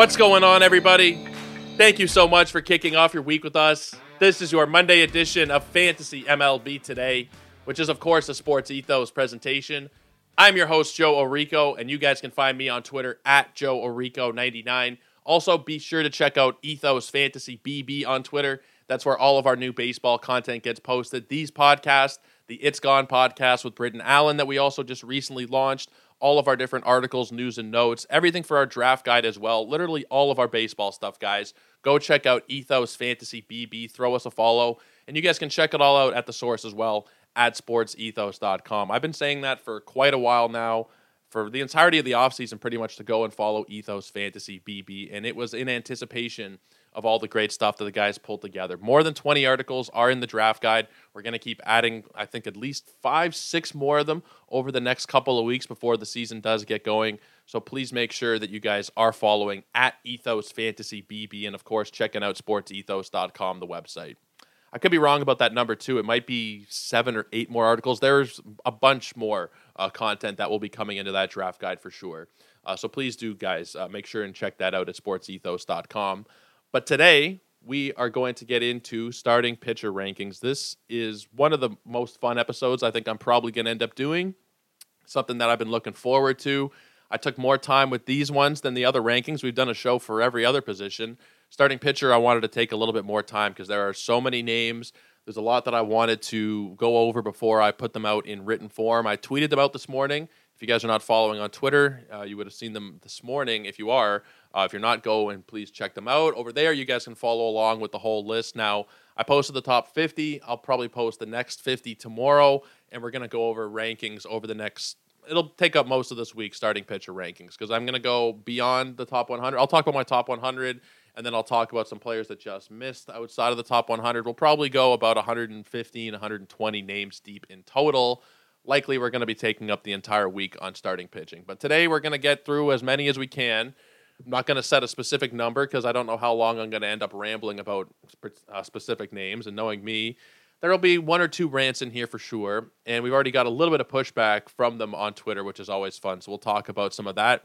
What's going on, everybody? Thank you so much for kicking off your week with us. This is your Monday edition of Fantasy MLB Today, which is, of course, a Sports Ethos presentation. I'm your host, Joe Orico, and you guys can find me on Twitter at Joe Orico99. Also, be sure to check out Ethos Fantasy BB on Twitter. That's where all of our new baseball content gets posted. These podcasts, the It's Gone podcast with Britton Allen that we also just recently launched, all of our different articles, news, and notes, everything for our draft guide as well. Literally all of our baseball stuff, guys. Go check out Ethos Fantasy BB. Throw us a follow. And you guys can check it all out at the source as well at sportsethos.com. I've been saying that for quite a while now, for the entirety of the offseason, pretty much to go and follow Ethos Fantasy BB. And it was in anticipation of all the great stuff that the guys pulled together. More than 20 articles are in the draft guide. We're going to keep adding, I think, at least five, six more of them over the next couple of weeks before the season does get going. So please make sure that you guys are following at Ethos Fantasy BB and, of course, checking out sportsethos.com, the website. I could be wrong about that number too. It might be seven or eight more articles. There's a bunch more uh, content that will be coming into that draft guide for sure. Uh, so please do, guys, uh, make sure and check that out at sportsethos.com. But today, we are going to get into starting pitcher rankings. This is one of the most fun episodes I think I'm probably going to end up doing. Something that I've been looking forward to. I took more time with these ones than the other rankings. We've done a show for every other position. Starting pitcher, I wanted to take a little bit more time because there are so many names. There's a lot that I wanted to go over before I put them out in written form. I tweeted them out this morning. If you guys are not following on Twitter, uh, you would have seen them this morning. If you are, uh, if you're not, go and please check them out. Over there, you guys can follow along with the whole list. Now, I posted the top 50. I'll probably post the next 50 tomorrow, and we're going to go over rankings over the next. It'll take up most of this week starting pitcher rankings because I'm going to go beyond the top 100. I'll talk about my top 100 and then I'll talk about some players that just missed outside of the top 100. We'll probably go about 115, 120 names deep in total. Likely, we're going to be taking up the entire week on starting pitching. But today, we're going to get through as many as we can. I'm not going to set a specific number because I don't know how long I'm going to end up rambling about uh, specific names. And knowing me, there will be one or two rants in here for sure. And we've already got a little bit of pushback from them on Twitter, which is always fun. So we'll talk about some of that.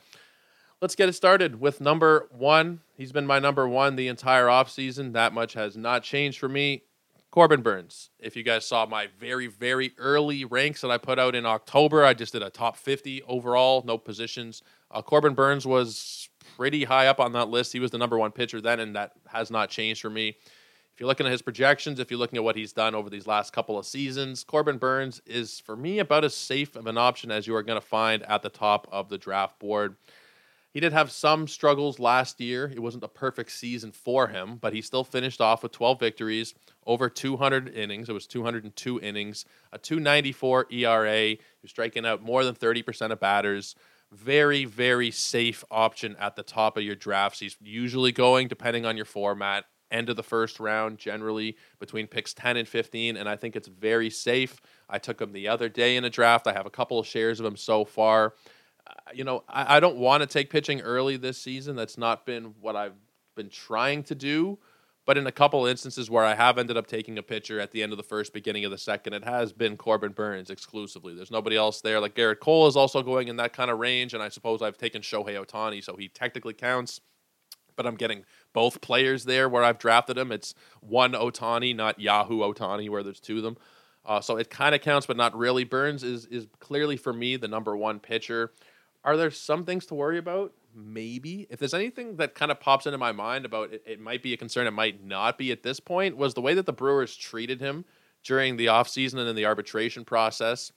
Let's get it started with number one. He's been my number one the entire offseason. That much has not changed for me. Corbin Burnes. If you guys saw my very, very early ranks that I put out in October, I just did a top 50 overall, no positions. Uh, Corbin Burnes was pretty high up on that list. He was the number one pitcher then, and that has not changed for me. If you're looking at his projections, if you're looking at what he's done over these last couple of seasons, Corbin Burnes is, for me, about as safe of an option as you are going to find at the top of the draft board. He did have some struggles last year. It wasn't a perfect season for him, but he still finished off with 12 victories, over 200 innings. It was 202 innings, a 294 ERA. He was striking out more than 30% of batters. Very, very safe option at the top of your drafts. He's usually going, depending on your format, end of the first round, generally between picks 10 and 15. And I think it's very safe. I took him the other day in a draft. I have a couple of shares of him so far you know, I, I don't want to take pitching early this season. That's not been what I've been trying to do. But in a couple instances where I have ended up taking a pitcher at the end of the first, beginning of the second, it has been Corbin Burnes exclusively. There's nobody else there. Like Gerrit Cole is also going in that kind of range, and I suppose I've taken Shohei Ohtani, so he technically counts. But I'm getting both players there where I've drafted him. It's one Ohtani, not Yahoo Ohtani, where there's two of them. Uh, so it kind of counts, but not really. Burnes is is clearly for me the number one pitcher. Are there some things to worry about? Maybe. If there's anything that kind of pops into my mind about it, it might be a concern, it might not be at this point, was the way that the Brewers treated him during the offseason and in the arbitration process.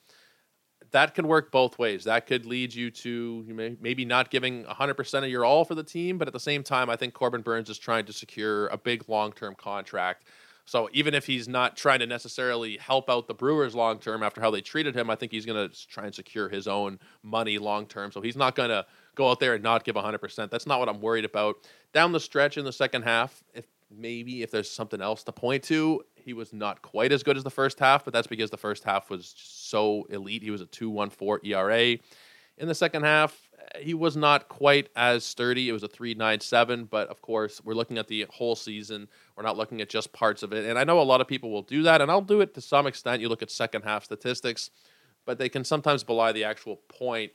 That can work both ways. That could lead you to you may, maybe not giving 100% of your all for the team, but at the same time, I think Corbin Burnes is trying to secure a big long term contract so even if he's not trying to necessarily help out the Brewers long term after how they treated him, I think he's going to try and secure his own money long term. So he's not going to go out there and not give 100%. That's not what I'm worried about. Down the stretch in the second half, if maybe if there's something else to point to, he was not quite as good as the first half, but that's because the first half was so elite. He was a 2.14 ERA. In the second half, he was not quite as sturdy. It was a 397, but of course, we're looking at the whole season. We're not looking at just parts of it. And I know a lot of people will do that, and I'll do it to some extent. You look at second half statistics, but they can sometimes belie the actual point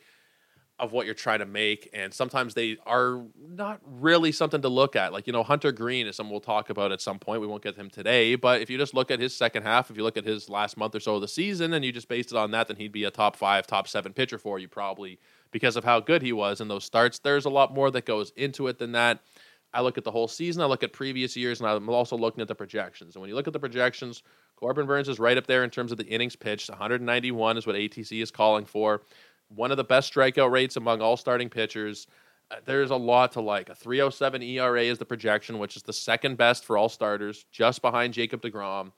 of what you're trying to make. And sometimes they are not really something to look at. Like, you know, Hunter Greene is someone we'll talk about at some point. We won't get him today. But if you just look at his second half, if you look at his last month or so of the season and you just based it on that, then he'd be a top five, top seven pitcher for you probably because of how good he was in those starts. There's a lot more that goes into it than that. I look at the whole season, I look at previous years, and I'm also looking at the projections. And when you look at the projections, Corbin Burnes is right up there in terms of the innings pitched. 191 is what ATC is calling for. One of the best strikeout rates among all starting pitchers. Uh, there's a lot to like. A 307 ERA is the projection, which is the second best for all starters, just behind Jacob DeGrom.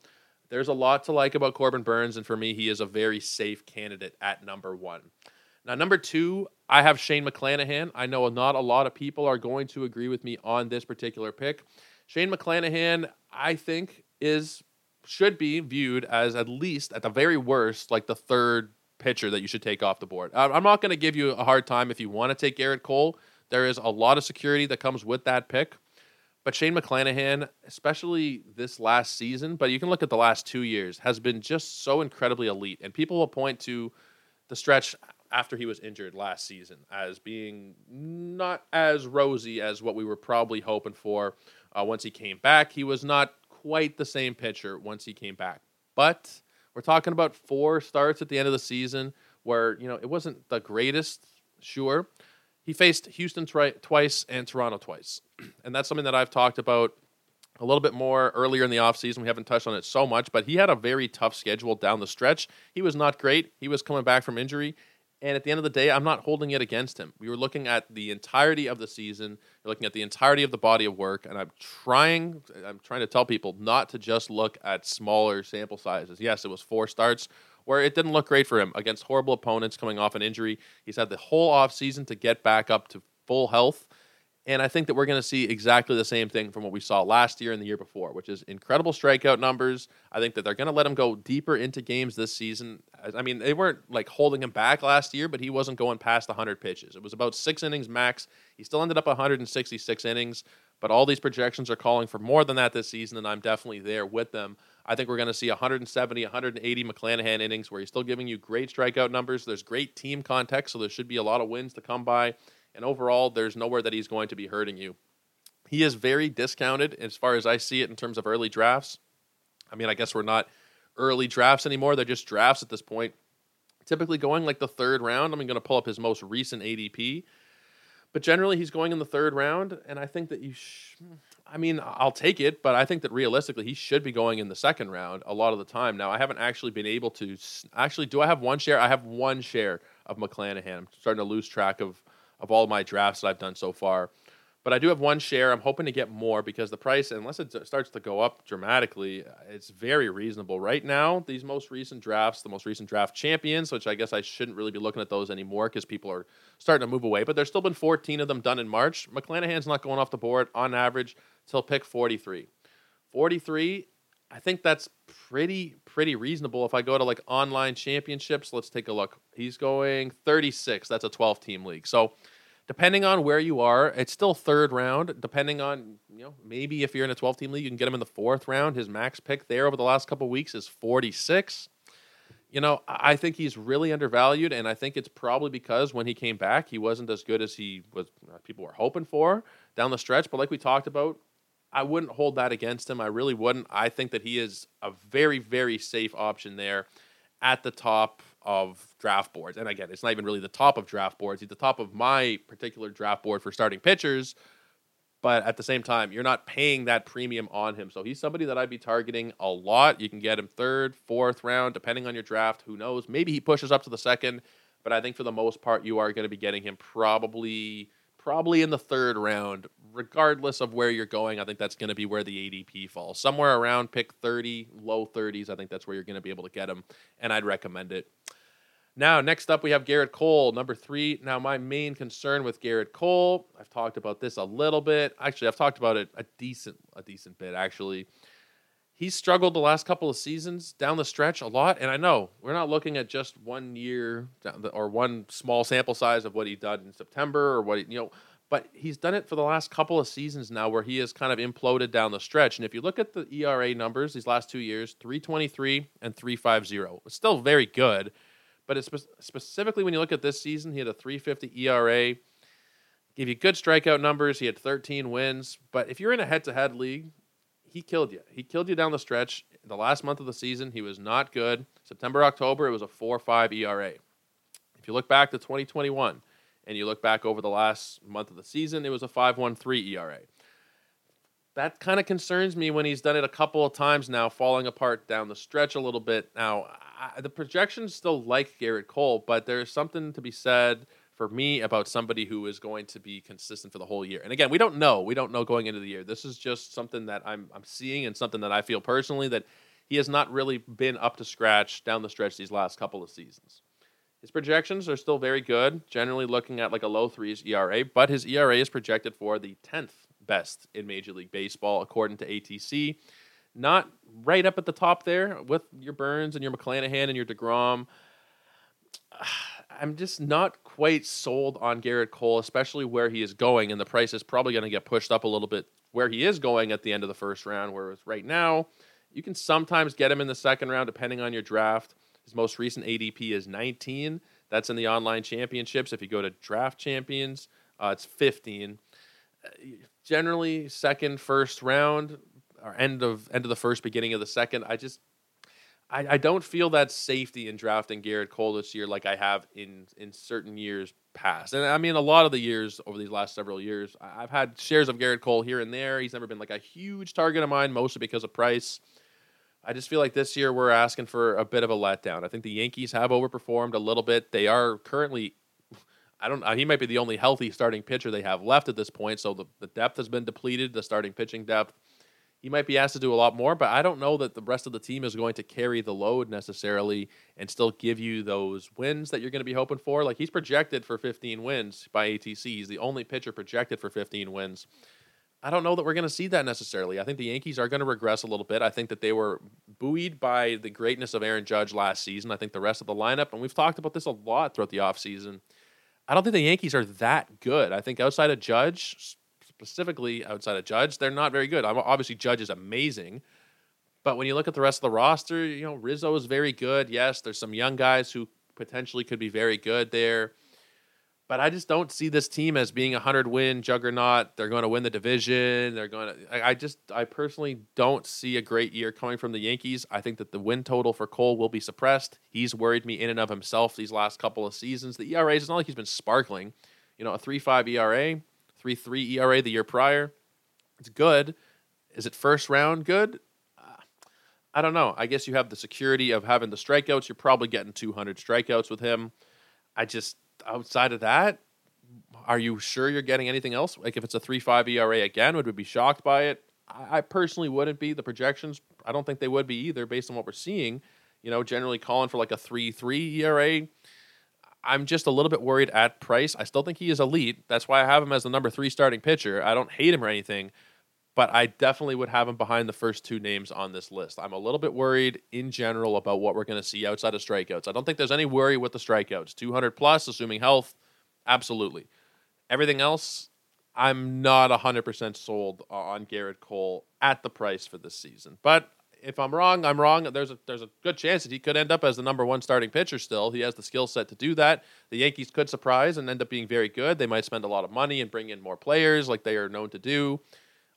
There's a lot to like about Corbin Burnes, and for me, he is a very safe candidate at number one. Now, number two, I have Shane McClanahan. I know not a lot of people are going to agree with me on this particular pick. Shane McClanahan, I think, is should be viewed as at least, at the very worst, like the third pitcher that you should take off the board. I'm not going to give you a hard time if you want to take Gerrit Cole. There is a lot of security that comes with that pick. But Shane McClanahan, especially this last season, but you can look at the last two years, has been just so incredibly elite. And people will point to the stretch after he was injured last season as being not as rosy as what we were probably hoping for uh, once he came back. He was not quite the same pitcher once he came back. But we're talking about four starts at the end of the season where, you know, it wasn't the greatest, sure. He faced Houston tri- twice and Toronto twice. And that's something that I've talked about a little bit more earlier in the offseason. We haven't touched on it so much, but he had a very tough schedule down the stretch. He was not great. He was coming back from injury. And at the end of the day, I'm not holding it against him. We were looking at the entirety of the season. We're looking at the entirety of the body of work, and I'm trying. I'm trying to tell people not to just look at smaller sample sizes. Yes, it was four starts where it didn't look great for him against horrible opponents coming off an injury. He's had the whole offseason to get back up to full health, and I think that we're going to see exactly the same thing from what we saw last year and the year before, which is incredible strikeout numbers. I think that they're going to let him go deeper into games this season. I mean, they weren't like holding him back last year, but he wasn't going past 100 pitches. It was about six innings max. He still ended up 166 innings, but all these projections are calling for more than that this season, and I'm definitely there with them. I think we're going to see 170, 180 McClanahan innings where he's still giving you great strikeout numbers. There's great team context, so there should be a lot of wins to come by. And overall, there's nowhere that he's going to be hurting you. He is very discounted as far as I see it in terms of early drafts. I mean, I guess we're not early drafts anymore. They're just drafts at this point. Typically going like the third round. I'm going to pull up his most recent ADP. But generally, he's going in the third round. And I think that you, sh- I mean, I'll take it, but I think that realistically, he should be going in the second round a lot of the time. Now, I haven't actually been able to. Actually, do I have one share? I have one share of McClanahan. I'm starting to lose track of of all my drafts that I've done so far. But I do have one share. I'm hoping to get more because the price, unless it starts to go up dramatically, uh, it's very reasonable. Right now, these most recent drafts, the most recent draft champions, which I guess I shouldn't really be looking at those anymore because people are starting to move away, but there's still been 14 of them done in March. McClanahan's not going off the board on average till pick 43. 43, I think that's pretty pretty reasonable. If I go to like online championships, let's take a look. He's going 36. That's a 12 team league. So depending on where you are, it's still third round. Depending on, you know, maybe if you're in a 12 team league, you can get him in the fourth round. His max pick there over the last couple weeks is 46. You know, I think he's really undervalued, and I think it's probably because when he came back, he wasn't as good as he was. Uh, people were hoping for down the stretch. But like we talked about, I wouldn't hold that against him. I really wouldn't. I think that he is a very, very safe option there at the top of draft boards. And again, it's not even really the top of draft boards. He's the top of my particular draft board for starting pitchers. But at the same time, you're not paying that premium on him. So he's somebody that I'd be targeting a lot. You can get him third, fourth round, depending on your draft. Who knows? Maybe he pushes up to the second. But I think for the most part, you are going to be getting him probably probably in the third round, regardless of where you're going. I think that's going to be where the ADP falls. Somewhere around pick 30, low 30s. I think that's where you're going to be able to get him. And I'd recommend it. Now, next up, we have Gerrit Cole, number three. Now, my main concern with Gerrit Cole, I've talked about this a little bit. Actually, I've talked about it a decent, a decent bit. Actually, he's struggled the last couple of seasons down the stretch a lot. And I know we're not looking at just one year or one small sample size of what he did in September or what he, you know, but he's done it for the last couple of seasons now where he has kind of imploded down the stretch. And if you look at the ERA numbers these last two years, 323 and 350, it's still very good but it's spe- specifically when you look at this season, he had a 350 ERA, gave you good strikeout numbers. He had 13 wins. But if you're in a head to head league, he killed you. He killed you down the stretch. The last month of the season, he was not good. September, October, it was a 4 5 ERA. If you look back to 2021 and you look back over the last month of the season, it was a 5 1 3 ERA. That kind of concerns me when he's done it a couple of times now, falling apart down the stretch a little bit. Now, I, the projections still like Gerrit Cole, but there's something to be said for me about somebody who is going to be consistent for the whole year. And again, we don't know. We don't know going into the year. This is just something that I'm I'm seeing and something that I feel personally that he has not really been up to scratch down the stretch these last couple of seasons. His projections are still very good, generally looking at like a low threes ERA, but his ERA is projected for the 10th best in Major League Baseball, according to ATC not right up at the top there with your Burnes and your McClanahan and your DeGrom. I'm just not quite sold on Gerrit Cole, especially where he is going, and the price is probably going to get pushed up a little bit where he is going at the end of the first round. Whereas right now, you can sometimes get him in the second round depending on your draft. His most recent ADP is 19. That's in the online championships. If you go to draft champions, uh, it's 15. Uh, generally, second, first round, or end of end of the first, beginning of the second. I just I, I don't feel that safety in drafting Gerrit Cole this year like I have in in certain years past. And I mean a lot of the years over these last several years, I've had shares of Gerrit Cole here and there. He's never been like a huge target of mine, mostly because of price. I just feel like this year we're asking for a bit of a letdown. I think the Yankees have overperformed a little bit. They are currently I don't. know, He might be the only healthy starting pitcher they have left at this point. So the, the depth has been depleted, the starting pitching depth he might be asked to do a lot more, but I don't know that the rest of the team is going to carry the load necessarily and still give you those wins that you're going to be hoping for. Like he's projected for 15 wins by ATC. He's the only pitcher projected for 15 wins. I don't know that we're going to see that necessarily. I think the Yankees are going to regress a little bit. I think that they were buoyed by the greatness of Aaron Judge last season. I think the rest of the lineup, and we've talked about this a lot throughout the offseason, I don't think the Yankees are that good. I think outside of Judge, specifically outside of Judge, they're not very good. Obviously, Judge is amazing, but when you look at the rest of the roster, you know Rizzo is very good. Yes, there's some young guys who potentially could be very good there, but I just don't see this team as being a hundred win juggernaut. They're going to win the division. They're going to. I just, I personally don't see a great year coming from the Yankees. I think that the win total for Cole will be suppressed. He's worried me in and of himself these last couple of seasons. The ERA is not like he's been sparkling. You know, a three five ERA three three ERA the year prior. It's good. Is it first round good? Uh, I don't know. I guess you have the security of having the strikeouts. You're probably getting 200 strikeouts with him. I just outside of that, are you sure you're getting anything else? Like if it's a three five ERA again, would we be shocked by it? I, I personally wouldn't be. The projections, I don't think they would be either, based on what we're seeing. You know, generally calling for like a three three ERA I'm just a little bit worried at price. I still think he is elite. That's why I have him as the number three starting pitcher. I don't hate him or anything, but I definitely would have him behind the first two names on this list. I'm a little bit worried in general about what we're going to see outside of strikeouts. I don't think there's any worry with the strikeouts. 200 plus, assuming health, absolutely. Everything else, I'm not 100% sold on Gerrit Cole at the price for this season. But if I'm wrong, I'm wrong. There's a there's a good chance that he could end up as the number one starting pitcher still. He has the skill set to do that. The Yankees could surprise and end up being very good. They might spend a lot of money and bring in more players like they are known to do.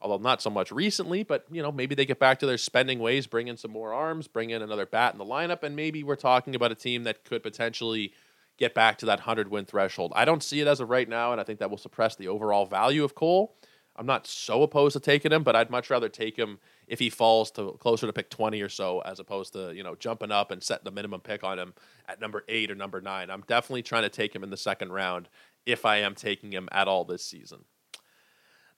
Although not so much recently, but you know, maybe they get back to their spending ways, bring in some more arms, bring in another bat in the lineup, and maybe we're talking about a team that could potentially get back to that 100 win threshold. I don't see it as of right now, and I think that will suppress the overall value of Cole. I'm not so opposed to taking him, but I'd much rather take him if he falls to closer to pick 20 or so, as opposed to you know jumping up and setting the minimum pick on him at number eight or number nine. I'm definitely trying to take him in the second round if I am taking him at all this season.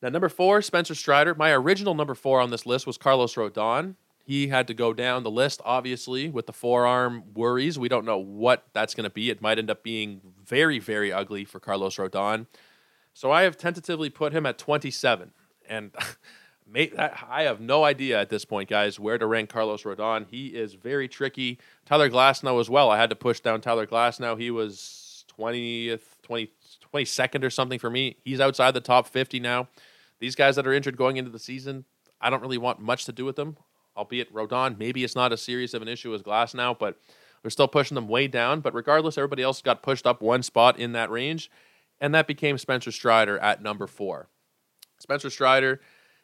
Now, number four, Spencer Strider. My original number four on this list was Carlos Rodon. He had to go down the list, obviously, with the forearm worries. We don't know what that's going to be. It might end up being very, very ugly for Carlos Rodon. So I have tentatively put him at 27. And I have no idea at this point, guys, where to rank Carlos Rodon. He is very tricky. Tyler Glasnow as well. I had to push down Tyler Glasnow. He was 20th, 20, 22nd or something for me. He's outside the top 50 now. These guys that are injured going into the season, I don't really want much to do with them albeit Rodon. Maybe it's not as serious of an issue as Glasnow, but we're still pushing them way down. But regardless, everybody else got pushed up one spot in that range, and that became Spencer Strider at number four. Spencer Strider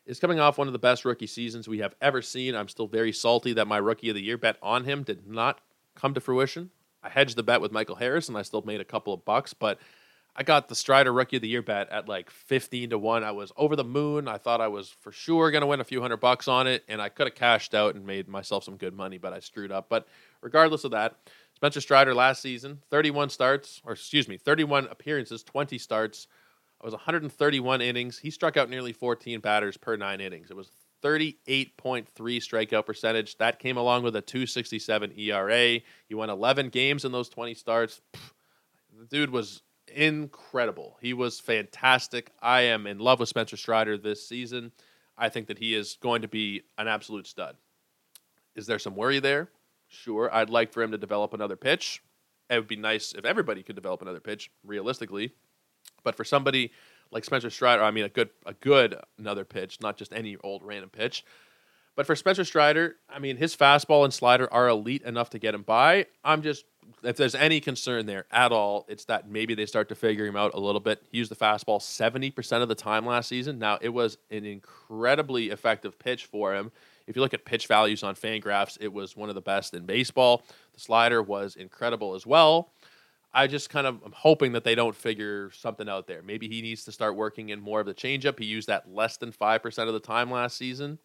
is coming off one of the best rookie seasons we have ever seen. I'm still very salty that my rookie of the year bet on him did not come to fruition. I hedged the bet with Michael Harris, and I still made a couple of bucks, but I got the Strider Rookie of the Year bet at like 15 to 1. I was over the moon. I thought I was for sure going to win a few hundred bucks on it, and I could have cashed out and made myself some good money, but I screwed up. But regardless of that, Spencer Strider last season, 31 starts, or excuse me, 31 appearances, 20 starts. I was 131 innings. He struck out nearly 14 batters per nine innings. It was 38.3 strikeout percentage. That came along with a 267 ERA. He won 11 games in those 20 starts. the dude was incredible. He was fantastic. I am in love with Spencer Strider this season. I think that he is going to be an absolute stud. Is there some worry there? Sure. I'd like for him to develop another pitch. It would be nice if everybody could develop another pitch, realistically. But for somebody like Spencer Strider, I mean a good a good another pitch, not just any old random pitch. But for Spencer Strider, I mean his fastball and slider are elite enough to get him by. I'm just if there's any concern there at all, it's that maybe they start to figure him out a little bit. He used the fastball 70% of the time last season. Now, it was an incredibly effective pitch for him. If you look at pitch values on Fangraphs, it was one of the best in baseball. The slider was incredible as well. I just kind of am hoping that they don't figure something out there. Maybe he needs to start working in more of the changeup. He used that less than 5% of the time last season.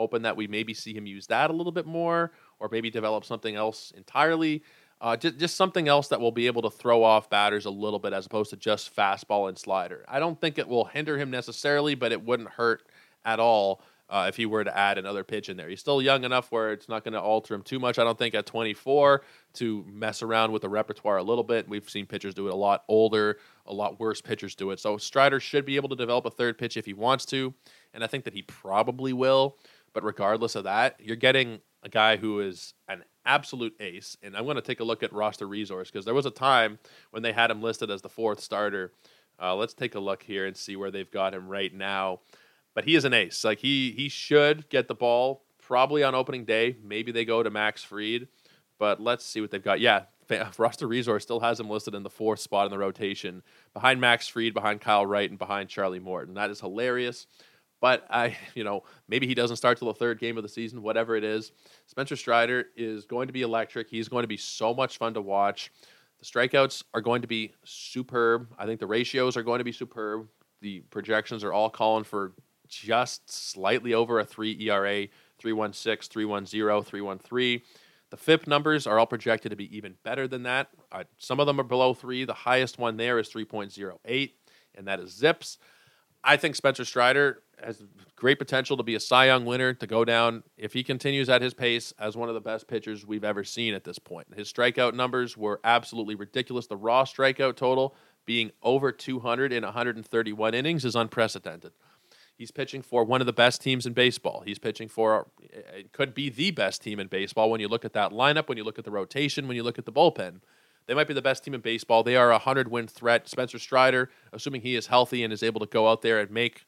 Hoping that we maybe see him use that a little bit more or maybe develop something else entirely. Uh, just, just something else that will be able to throw off batters a little bit as opposed to just fastball and slider. I don't think it will hinder him necessarily, but it wouldn't hurt at all uh, if he were to add another pitch in there. He's still young enough where it's not going to alter him too much. I don't think at 24 to mess around with the repertoire a little bit. We've seen pitchers do it a lot older, a lot worse pitchers do it. So Strider should be able to develop a third pitch if he wants to, and I think that he probably will. But regardless of that, you're getting a guy who is an absolute ace. And I'm going to take a look at roster resource because there was a time when they had him listed as the fourth starter. Uh, let's take a look here and see where they've got him right now. But he is an ace. Like he he should get the ball probably on opening day. Maybe they go to Max Fried, but let's see what they've got. Yeah, roster resource still has him listed in the fourth spot in the rotation, behind Max Fried, behind Kyle Wright, and behind Charlie Morton. That is hilarious. But I, you know, maybe he doesn't start till the third game of the season, whatever it is. Spencer Strider is going to be electric. He's going to be so much fun to watch. The strikeouts are going to be superb. I think the ratios are going to be superb. The projections are all calling for just slightly over a 3 ERA, 316, 310, 313. The FIP numbers are all projected to be even better than that. Uh, some of them are below 3. The highest one there is 3.08, and that is ZiPS. I think Spencer Strider has great potential to be a Cy Young winner, to go down, if he continues at his pace, as one of the best pitchers we've ever seen at this point. His strikeout numbers were absolutely ridiculous. The raw strikeout total being over 200 in 131 innings is unprecedented. He's pitching for one of the best teams in baseball. He's pitching for, it could be the best team in baseball when you look at that lineup, when you look at the rotation, when you look at the bullpen. They might be the best team in baseball. They are a 100 win threat. Spencer Strider, assuming he is healthy and is able to go out there and make,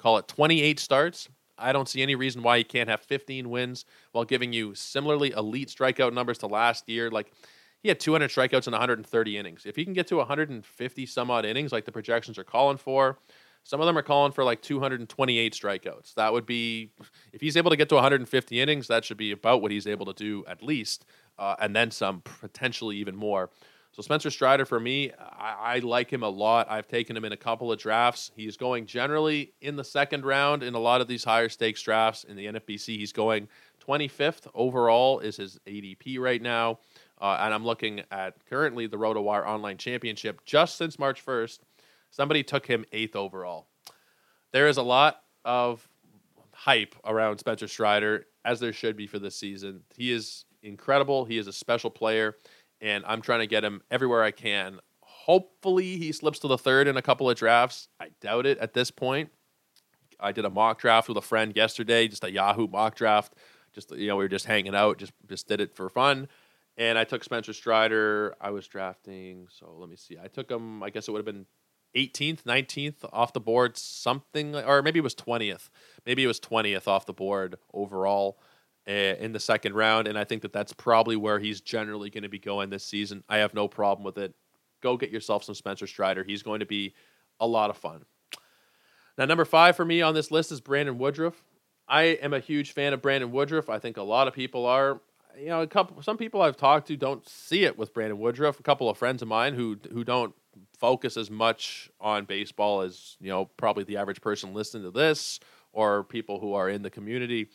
call it 28 starts, I don't see any reason why he can't have 15 wins while giving you similarly elite strikeout numbers to last year. Like he had 200 strikeouts in 130 innings. If he can get to 150 some odd innings, like the projections are calling for, some of them are calling for like 228 strikeouts. That would be, if he's able to get to 150 innings, that should be about what he's able to do at least, uh, and then some, potentially even more. So Spencer Strider, for me, I, I, like him a lot. I've taken him in a couple of drafts. He's going generally in the second round in a lot of these higher stakes drafts. In the NFBC, he's going 25th overall is his ADP right now. Uh, and I'm looking at currently the RotoWire Online Championship just since March 1st. Somebody took him eighth overall. There is a lot of hype around Spencer Strider, as there should be for this season. He is incredible. He is a special player, and I'm trying to get him everywhere I can. Hopefully, he slips to the third in a couple of drafts. I doubt it at this point. I did a mock draft with a friend yesterday, just a Yahoo mock draft. Just you know, we were just hanging out, just just did it for fun and I took Spencer Strider. I was drafting, so let me see. I took him. I guess it would have been 18th, 19th off the board, something, or maybe it was 20th. Maybe it was 20th off the board overall Eh, in the second round, and I think that that's probably where he's generally going to be going this season. I have no problem with it. Go get yourself some Spencer Strider. He's going to be a lot of fun. Now, number five for me on this list is Brandon Woodruff. I am a huge fan of Brandon Woodruff. I think a lot of people are you know, a couple some people I've talked to don't see it with Brandon Woodruff. A couple of friends of mine who who don't focus as much on baseball as you know probably the average person listening to this or people who are in the community.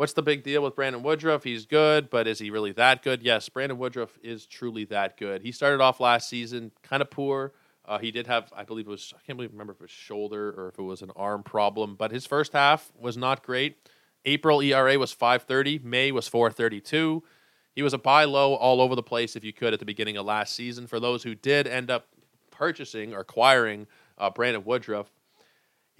What's the big deal with Brandon Woodruff? He's good, but is he really that good? Yes, Brandon Woodruff is truly that good. He started off last season kind of poor. Uh, he did have, I believe it was, I can't believe remember if it was shoulder or if it was an arm problem, but his first half was not great. April ERA was 530. May was 432. He was a buy low all over the place if you could at the beginning of last season. For those who did end up purchasing or acquiring uh, Brandon Woodruff,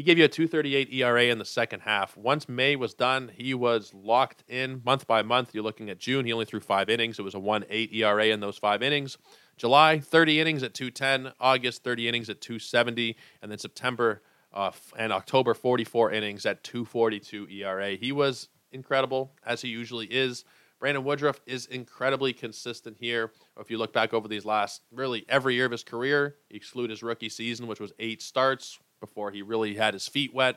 he gave you a 238 ERA in the second half. Once May was done, he was locked in month by month. You're looking at June, he only threw five innings. It was a 1 8 ERA in those five innings. July, 30 innings at 210. August, 30 innings at 270. And then September, uh, and October 44 innings at 242 ERA. He was incredible, as he usually is. Brandon Woodruff is incredibly consistent here. If you look back over these last, really every year of his career, exclude his rookie season, which was eight starts before he really had his feet wet.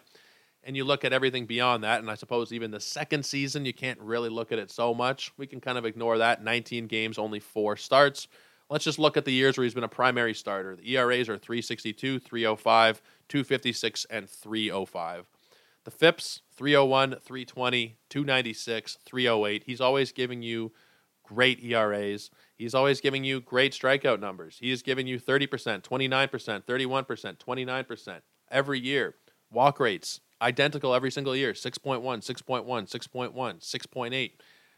And you look at everything beyond that, and I suppose even the second season, you can't really look at it so much. We can kind of ignore that. 19 games, only four starts. Let's just look at the years where he's been a primary starter. The ERAs are 362, 305, 256, and 305. The FIPS 301, 320, 296, 308. He's always giving you great ERAs. He's always giving you great strikeout numbers. He is giving you 30%, 29%, 31%, 29% every year. Walk rates identical every single year 6.1, 6.1, 6.1, 6.8.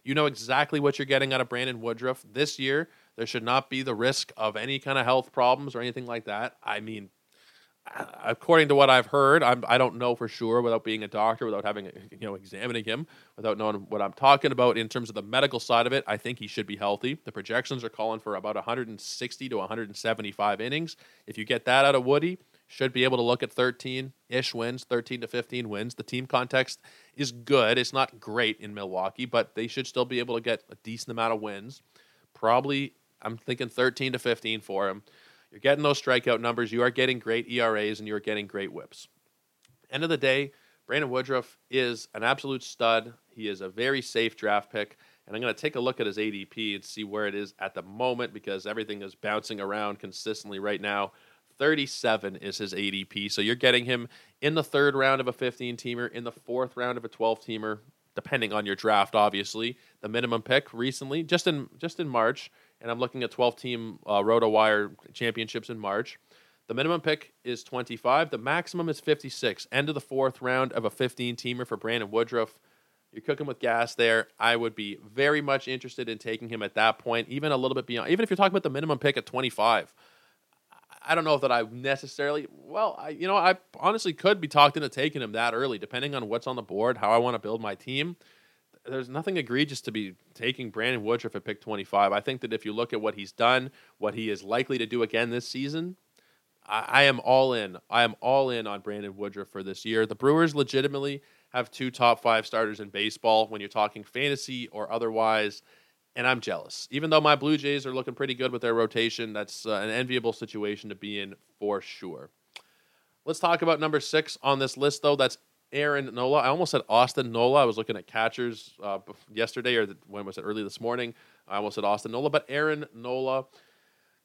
You know exactly what you're getting out of Brandon Woodruff. This year, there should not be the risk of any kind of health problems or anything like that. I mean, according to what I've heard, I'm, I don't know for sure without being a doctor, without having you know examining him, without knowing what I'm talking about in terms of the medical side of it. I think he should be healthy. The projections are calling for about 160 to 175 innings. If you get that out of Woody, should be able to look at 13 ish wins, 13 to 15 wins. The team context is good. It's not great in Milwaukee, but they should still be able to get a decent amount of wins. Probably, I'm thinking 13 to 15 for him. You're getting those strikeout numbers. You are getting great ERAs and you are getting great whips. End of the day, Brandon Woodruff is an absolute stud. He is a very safe draft pick. And I'm going to take a look at his ADP and see where it is at the moment because everything is bouncing around consistently right now. 37 is his ADP. So you're getting him in the third round of a 15 teamer, in the fourth round of a 12 teamer, depending on your draft, obviously. The minimum pick recently, just in just in March, and I'm looking at 12 team uh, RotoWire championships in March. The minimum pick is 25. The maximum is 56. End of the fourth round of a 15 teamer for Brandon Woodruff. You're cooking with gas there. I would be very much interested in taking him at that point, even a little bit beyond. Even if you're talking about the minimum pick at 25, I don't know that I necessarily. Well, I, you know, I honestly could be talked into taking him that early, depending on what's on the board, how I want to build my team. there's nothing egregious to be taking Brandon Woodruff at pick 25. I think that if you look at what he's done, what he is likely to do again this season, I, I am all in. I am all in on Brandon Woodruff for this year. The Brewers legitimately have two top five starters in baseball when you're talking fantasy or otherwise, and I'm jealous. Even though my Blue Jays are looking pretty good with their rotation, that's uh, an enviable situation to be in for sure. Let's talk about number six on this list, though. That's Aaron Nola. I almost said Austin Nola. I was looking at catchers uh, yesterday, or the, when was it? Early this morning. I almost said Austin Nola, but Aaron Nola.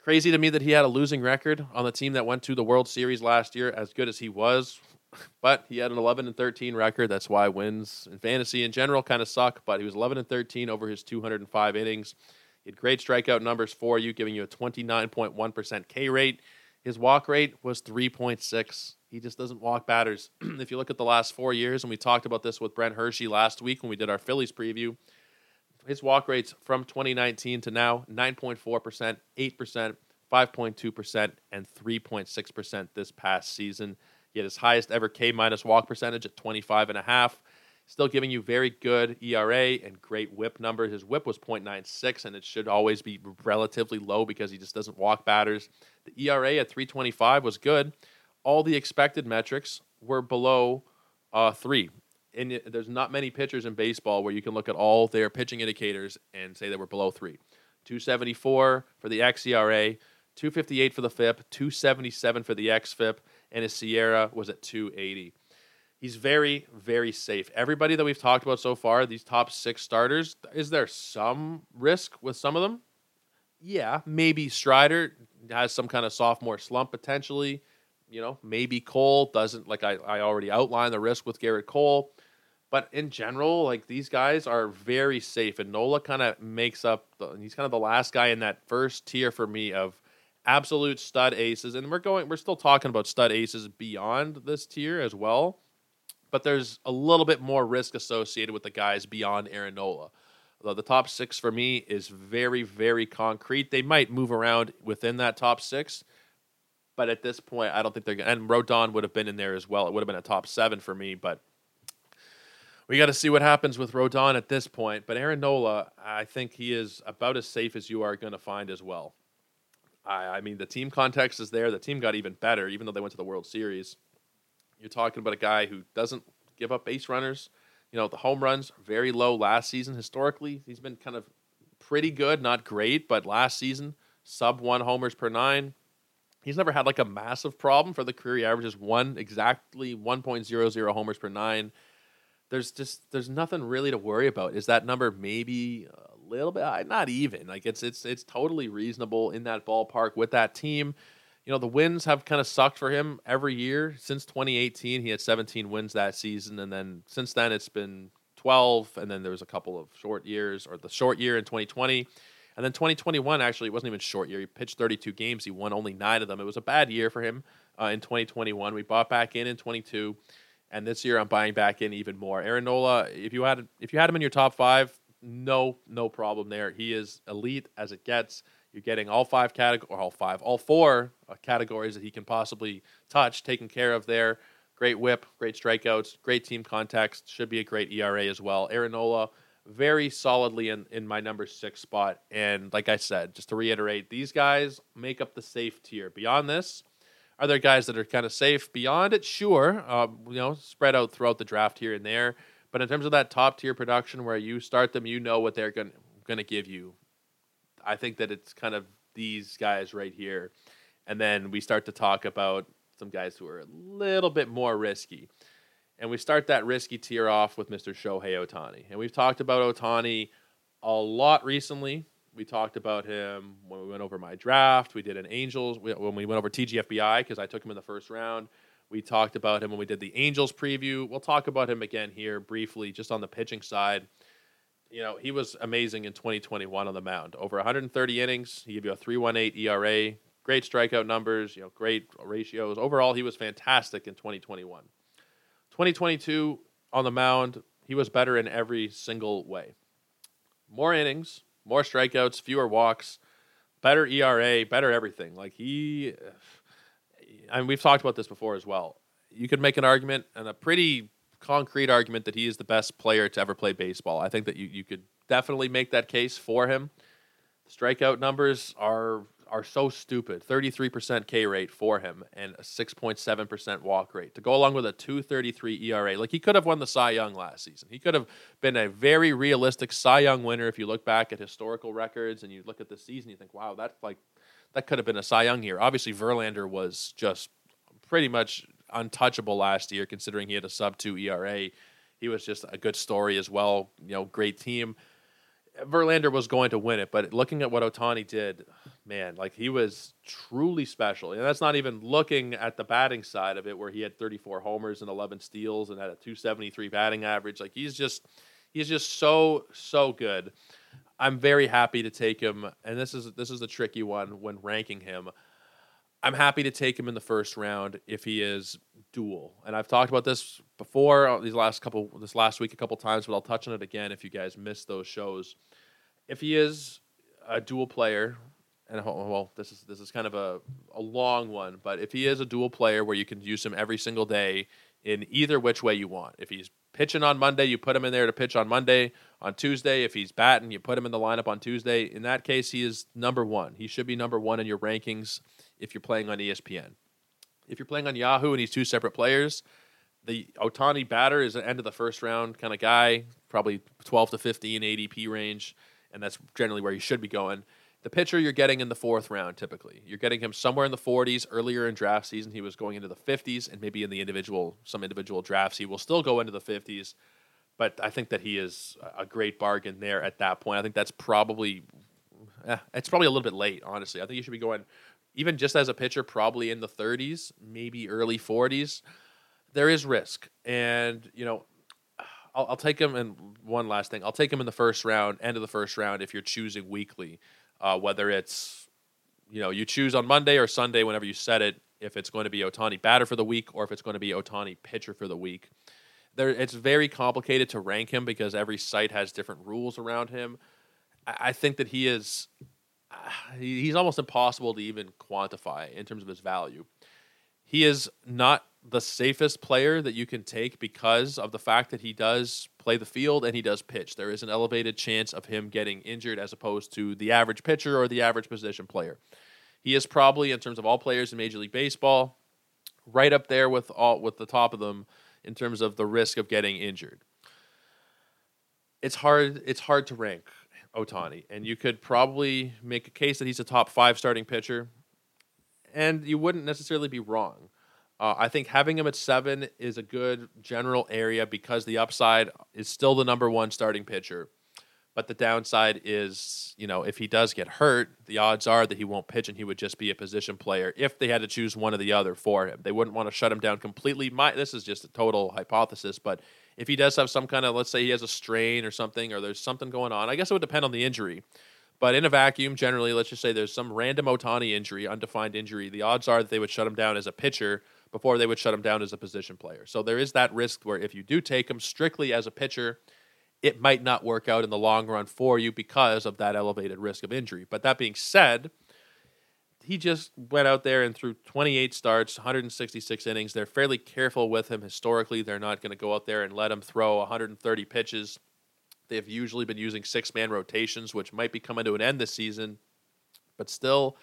Crazy to me that he had a losing record on the team that went to the World Series last year. As good as he was, but he had an 11 and 13 record. That's why wins in fantasy in general kind of suck. But he was 11 and 13 over his 205 innings. He had great strikeout numbers for you, giving you a 29.1% K rate. His walk rate was 3.6. He just doesn't walk batters. if you look at the last four years, and we talked about this with Brent Hershey last week when we did our Phillies preview, his walk rates from 2019 to now 9.4%, 8%, 5.2%, and 3.6% this past season. He had his highest ever K minus walk percentage at 25.5. Still giving you very good ERA and great whip numbers. His whip was 0.96, and it should always be relatively low because he just doesn't walk batters. The ERA at 325 was good. All the expected metrics were below uh, three. And there's not many pitchers in baseball where you can look at all their pitching indicators and say they were below three. 274 for the xERA, 258 for the FIP, 277 for the xFIP, and his SIERA was at 280. He's very, very safe. Everybody that we've talked about so far, these top six starters, is there some risk with some of them? Yeah, maybe Strider has some kind of sophomore slump potentially. You know, maybe Cole doesn't, like I, I already outlined the risk with Gerrit Cole. But in general, like these guys are very safe. And Nola kind of makes up, the, he's kind of the last guy in that first tier for me of absolute stud aces. And we're going, we're still talking about stud aces beyond this tier as well but there's a little bit more risk associated with the guys beyond Aaron Nola. Although the top six for me is very, very concrete. They might move around within that top six, but at this point, I don't think they're going. And Rodon would have been in there as well. It would have been a top seven for me, but we got to see what happens with Rodon at this point. But Aaron Nola, I think he is about as safe as you are going to find as well. I, I mean, the team context is there. The team got even better, even though they went to the World Series. You're talking about a guy who doesn't give up base runners. You know, the home runs very low last season. Historically, he's been kind of pretty good, not great, but last season, sub one homers per nine. He's never had like a massive problem for the career. He averages one exactly 1.00 homers per nine. There's just there's nothing really to worry about. Is that number maybe little bit not even like it's it's it's totally reasonable in that ballpark with that team you know, the wins have kind of sucked for him every year since 2018. He had 17 wins that season, and then since then it's been 12, and then there was a couple of short years, or the short year in 2020. And then 2021, actually, it wasn't even short year. He pitched 32 games. He won only nine of them. It was a bad year for him uh, in 2021. We bought back in in 22, and this year I'm buying back in even more. Aaron Nola, if you had if you had him in your top five, no no problem there. He is elite as it gets. You're getting all five categories, all five, all four uh, categories that he can possibly touch, taken care of there. Great whip, great strikeouts, great team context. Should be a great ERA as well. Aaron Nola, very solidly in, in my number six spot. And like I said, just to reiterate, these guys make up the safe tier. Beyond this, are there guys that are kind of safe beyond it? Sure, uh, you know, spread out throughout the draft here and there. But in terms of that top tier production, where you start them, you know what they're going to give you. I think that it's kind of these guys right here. And then we start to talk about some guys who are a little bit more risky. And we start that risky tier off with Mr. Shohei Ohtani. And we've talked about Ohtani a lot recently. We talked about him when we went over my draft. We did an Angels when we went over TGFBI because I took him in the first round. We talked about him when we did the Angels preview. We'll talk about him again here briefly, just on the pitching side you know, he was amazing in 2021 on the mound. Over 130 innings, he gave you a 3.18 ERA, great strikeout numbers, you know, great ratios. Overall, he was fantastic in 2021. 2022 on the mound, he was better in every single way. More innings, more strikeouts, fewer walks, better ERA, better everything. Like he Mean we've talked about this before as well. You could make an argument and a pretty concrete argument that he is the best player to ever play baseball. I think that you, you could definitely make that case for him. Strikeout numbers are are so stupid. 33% K rate for him and a 6.7% walk rate to go along with a 233 ERA. Like he could have won the Cy Young last season. He could have been a very realistic Cy Young winner if you look back at historical records and you look at the season you think, "Wow, that like that could have been a Cy Young year." Obviously Verlander was just pretty much untouchable last year considering he had a sub 2 ERA. He was just a good story as well, you know, great team. Verlander was going to win it, but looking at what Ohtani did, man, like he was truly special. And that's not even looking at the batting side of it, where he had 34 homers and 11 steals and had a 273 batting average. Like he's just, he's just so so good. I'm very happy to take him, and this is this is a tricky one when ranking him. I'm happy to take him in the first round if he is dual. And I've talked about this before uh, these last couple this last week a couple times, but I'll touch on it again if you guys missed those shows. If he is a dual player, and well, this is this is kind of a, a long one, but if he is a dual player where you can use him every single day in either which way you want. If he's pitching on Monday, you put him in there to pitch on Monday. On Tuesday, if he's batting, you put him in the lineup on Tuesday. In that case, he is number one. He should be number one in your rankings if you're playing on ESPN. If you're playing on Yahoo and he's two separate players, the Ohtani batter is an end of the first round kind of guy, probably 12 to 15 ADP range, and that's generally where you should be going. The pitcher you're getting in the fourth round typically. You're getting him somewhere in the 40s. Earlier in draft season, he was going into the 50s, and maybe in the individual some individual drafts he will still go into the 50s. But I think that he is a great bargain there at that point. I think that's probably eh, it's probably a little bit late, honestly. I think you should be going even just as a pitcher, probably in the 30s, maybe early 40s, there is risk. And, you know, I'll, I'll, take him. And one last thing, I'll take him in the first round, end of the first round, if you're choosing weekly, uh, whether it's, you know, you choose on Monday or Sunday, whenever you set it, if it's going to be Ohtani batter for the week or if it's going to be Ohtani pitcher for the week. There, it's very complicated to rank him because every site has different rules around him. I, I think that he is uh, he's almost impossible to even quantify in terms of his value. He is not the safest player that you can take because of the fact that he does play the field and he does pitch. There is an elevated chance of him getting injured as opposed to the average pitcher or the average position player. He is probably, in terms of all players in Major League Baseball, right up there with all with the top of them in terms of the risk of getting injured. It's hard. It's hard to rank Ohtani, and you could probably make a case that he's a top five starting pitcher, and you wouldn't necessarily be wrong. Uh, I think having him at seven is a good general area because the upside is still the number one starting pitcher. But the downside is, you know, if he does get hurt, the odds are that he won't pitch and he would just be a position player if they had to choose one or the other for him. They wouldn't want to shut him down completely. My, this is just a total hypothesis, but if he does have some kind of, let's say he has a strain or something, or there's something going on, I guess it would depend on the injury. But in a vacuum, generally, let's just say there's some random Ohtani injury, undefined injury, the odds are that they would shut him down as a pitcher before they would shut him down as a position player. So there is that risk where if you do take him strictly as a pitcher, it might not work out in the long run for you because of that elevated risk of injury. But that being said, he just went out there and threw 28 starts, 166 innings. They're fairly careful with him historically. They're not going to go out there and let him throw 130 pitches. They've usually been using six man rotations, which might be coming to an end this season. But still,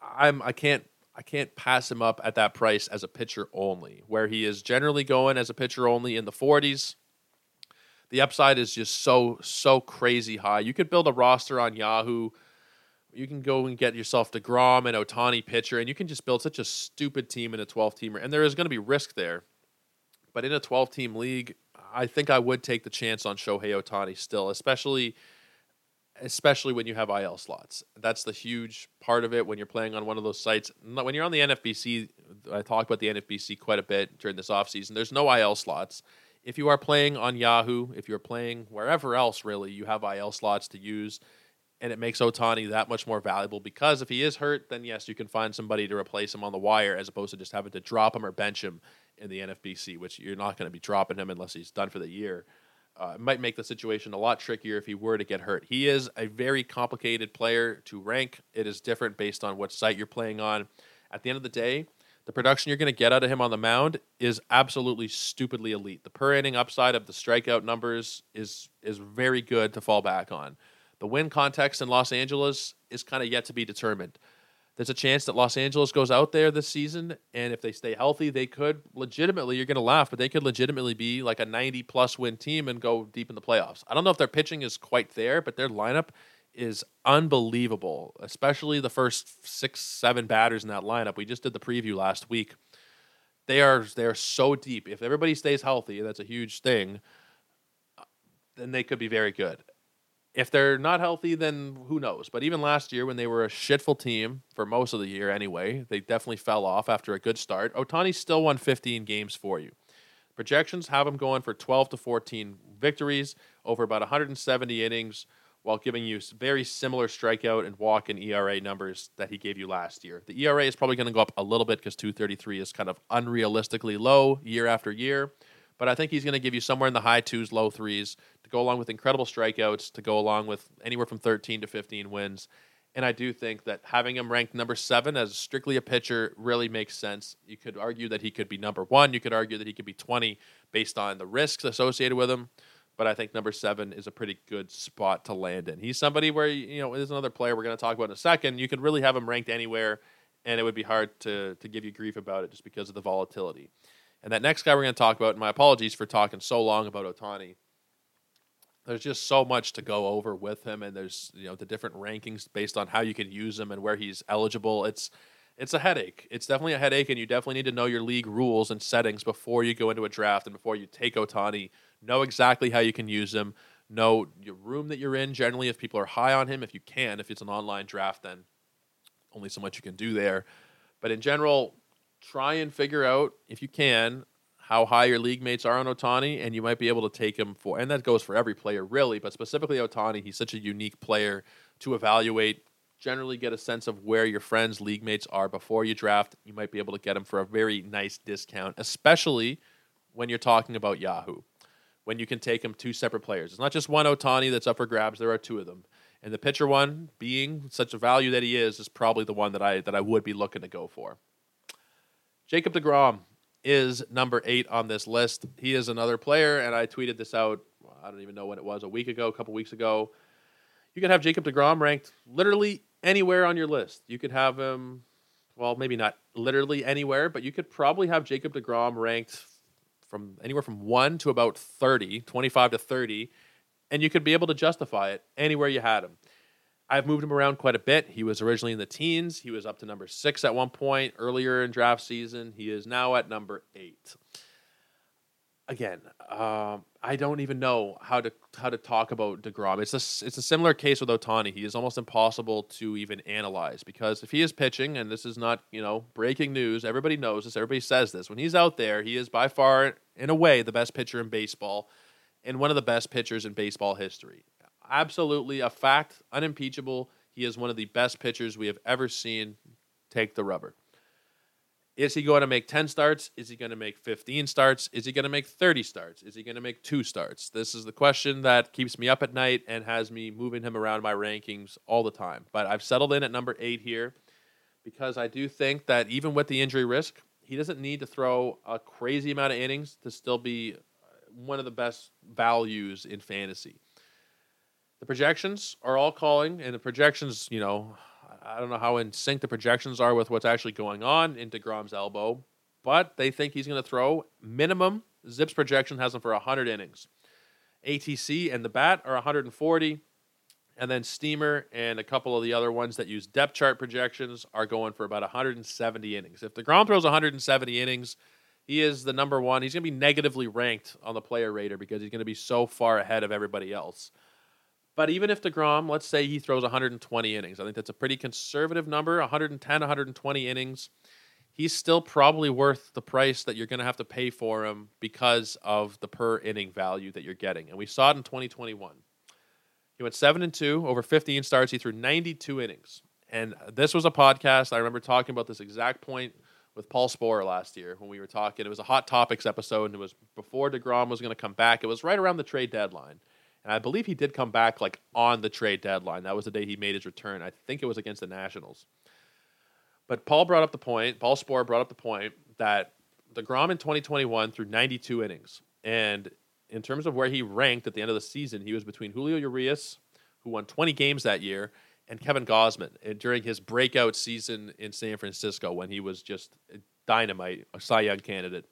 I'm I can't I can't pass him up at that price as a pitcher only, where he is generally going as a pitcher only in the 40s. The upside is just so so crazy high. You could build a roster on Yahoo you can go and get yourself DeGrom and Ohtani pitcher, and you can just build such a stupid team in a 12 teamer. And there is going to be risk there. But in a 12 team league, I think I would take the chance on Shohei Ohtani still, especially especially when you have IL slots. That's the huge part of it when you're playing on one of those sites. When you're on the NFBC, I talk about the NFBC quite a bit during this offseason. There's no IL slots. If you are playing on Yahoo, if you're playing wherever else, really, you have IL slots to use and it makes Ohtani that much more valuable because if he is hurt, then yes, you can find somebody to replace him on the wire as opposed to just having to drop him or bench him in the NFBC, which you're not going to be dropping him unless he's done for the year. Uh, it might make the situation a lot trickier if he were to get hurt. He is a very complicated player to rank. It is different based on what site you're playing on. At the end of the day, the production you're going to get out of him on the mound is absolutely stupidly elite. The per inning upside of the strikeout numbers is is very good to fall back on. The win context in Los Angeles is kind of yet to be determined. There's a chance that Los Angeles goes out there this season, and if they stay healthy, they could legitimately, you're going to laugh, but they could legitimately be like a 90 plus win team and go deep in the playoffs. I don't know if their pitching is quite there, but their lineup is unbelievable, especially the first six, seven batters in that lineup. We just did the preview last week. They are they are so deep. If everybody stays healthy, that's a huge thing. Uh, then they could be very good. If they're not healthy, then who knows? But even last year, when they were a shitful team for most of the year anyway, they definitely fell off after a good start. Ohtani still won 15 games for you. Projections have him going for 12 to 14 victories over about 170 innings, while giving you very similar strikeout and walk and ERA numbers that he gave you last year. The ERA is probably going to go up a little bit because 233 is kind of unrealistically low year after year. But I think he's going to give you somewhere in the high twos, low threes to go along with incredible strikeouts, to go along with anywhere from 13 to 15 wins. And I do think that having him ranked number seven as strictly a pitcher really makes sense. You could argue that he could be number one. You could argue that he could be 20 based on the risks associated with him but I think number seven is a pretty good spot to land in. He's somebody where you know there's another player we're going to talk about in a second. You could really have him ranked anywhere, and it would be hard to to give you grief about it just because of the volatility. And that next guy we're going to talk about, and my apologies for talking so long about Ohtani. There's just so much to go over with him, and there's you know the different rankings based on how you can use him and where he's eligible. It's it's a headache. It's definitely a headache, and you definitely need to know your league rules and settings before you go into a draft and before you take Ohtani know exactly how you can use him, know your room that you're in. Generally, if people are high on him, if you can, if it's an online draft, then only so much you can do there. But in general, try and figure out if you can how high your league mates are on Ohtani, and you might be able to take him for. And that goes for every player, really, but specifically Ohtani. He's such a unique player to evaluate. Generally, get a sense of where your friends' league mates are before you draft. You might be able to get him for a very nice discount, especially when you're talking about Yahoo when you can take them two separate players. It's not just one Ohtani that's up for grabs. There are two of them. And the pitcher one, being such a value that he is, is probably the one that I that I would be looking to go for. Jacob DeGrom is number eight on this list. He is another player, and I tweeted this out. I don't even know when it was, a week ago, a couple weeks ago. You could have Jacob DeGrom ranked literally anywhere on your list. You could have him, well, maybe not literally anywhere, but you could probably have Jacob DeGrom ranked from anywhere from 1 to about 30, 25 to 30, and you could be able to justify it anywhere you had him. I've moved him around quite a bit. He was originally in the teens. He was up to number six at one point earlier in draft season. He is now at number eight again, um, I don't even know how to how to talk about Degrom. It's a it's a similar case with Ohtani. He is almost impossible to even analyze because if he is pitching, and this is not you know breaking news, everybody knows this, everybody says this. When he's out there, he is by far, in a way, the best pitcher in baseball, and one of the best pitchers in baseball history. Absolutely a fact, unimpeachable. He is one of the best pitchers we have ever seen take the rubber. Is he going to make 10 starts? Is he going to make 15 starts? Is he going to make 30 starts? Is he going to make two starts? This is the question that keeps me up at night and has me moving him around my rankings all the time. But I've settled in at number eight here because I do think that even with the injury risk, he doesn't need to throw a crazy amount of innings to still be uh, one of the best values in fantasy. The projections are all calling, and the projections, you know, I don't know how in sync the projections are with what's actually going on in DeGrom's elbow, but they think he's going to throw minimum. Zips projection has him for 100 innings. ATC and the bat are 140. And then Steamer and a couple of the other ones that use depth chart projections are going for about 170 innings. If DeGrom throws 170 innings, he is the number one. He's going to be negatively ranked on the player rater because he's going to be so far ahead of everybody else. But even if DeGrom, let's say he throws 120 innings, I think that's a pretty conservative number 110, 120 innings. He's still probably worth the price that you're going to have to pay for him because of the per inning value that you're getting. And we saw it in 2021. He went 7 and 2, over 15 starts. He threw 92 innings. And this was a podcast. I remember talking about this exact point with Paul Sporer last year when we were talking. It was a Hot Topics episode, and it was before DeGrom was going to come back. It was right around the trade deadline. And I believe he did come back like on the trade deadline. That was the day he made his return. I think it was against the Nationals. But Paul brought up the point, Paul Sporer brought up the point that DeGrom in 2021 threw 92 innings. And in terms of where he ranked at the end of the season, he was between Julio Urias, who won 20 games that year, and Kevin Gausman eh, during his breakout season in San Francisco when he was just dynamite, a Cy Young candidate.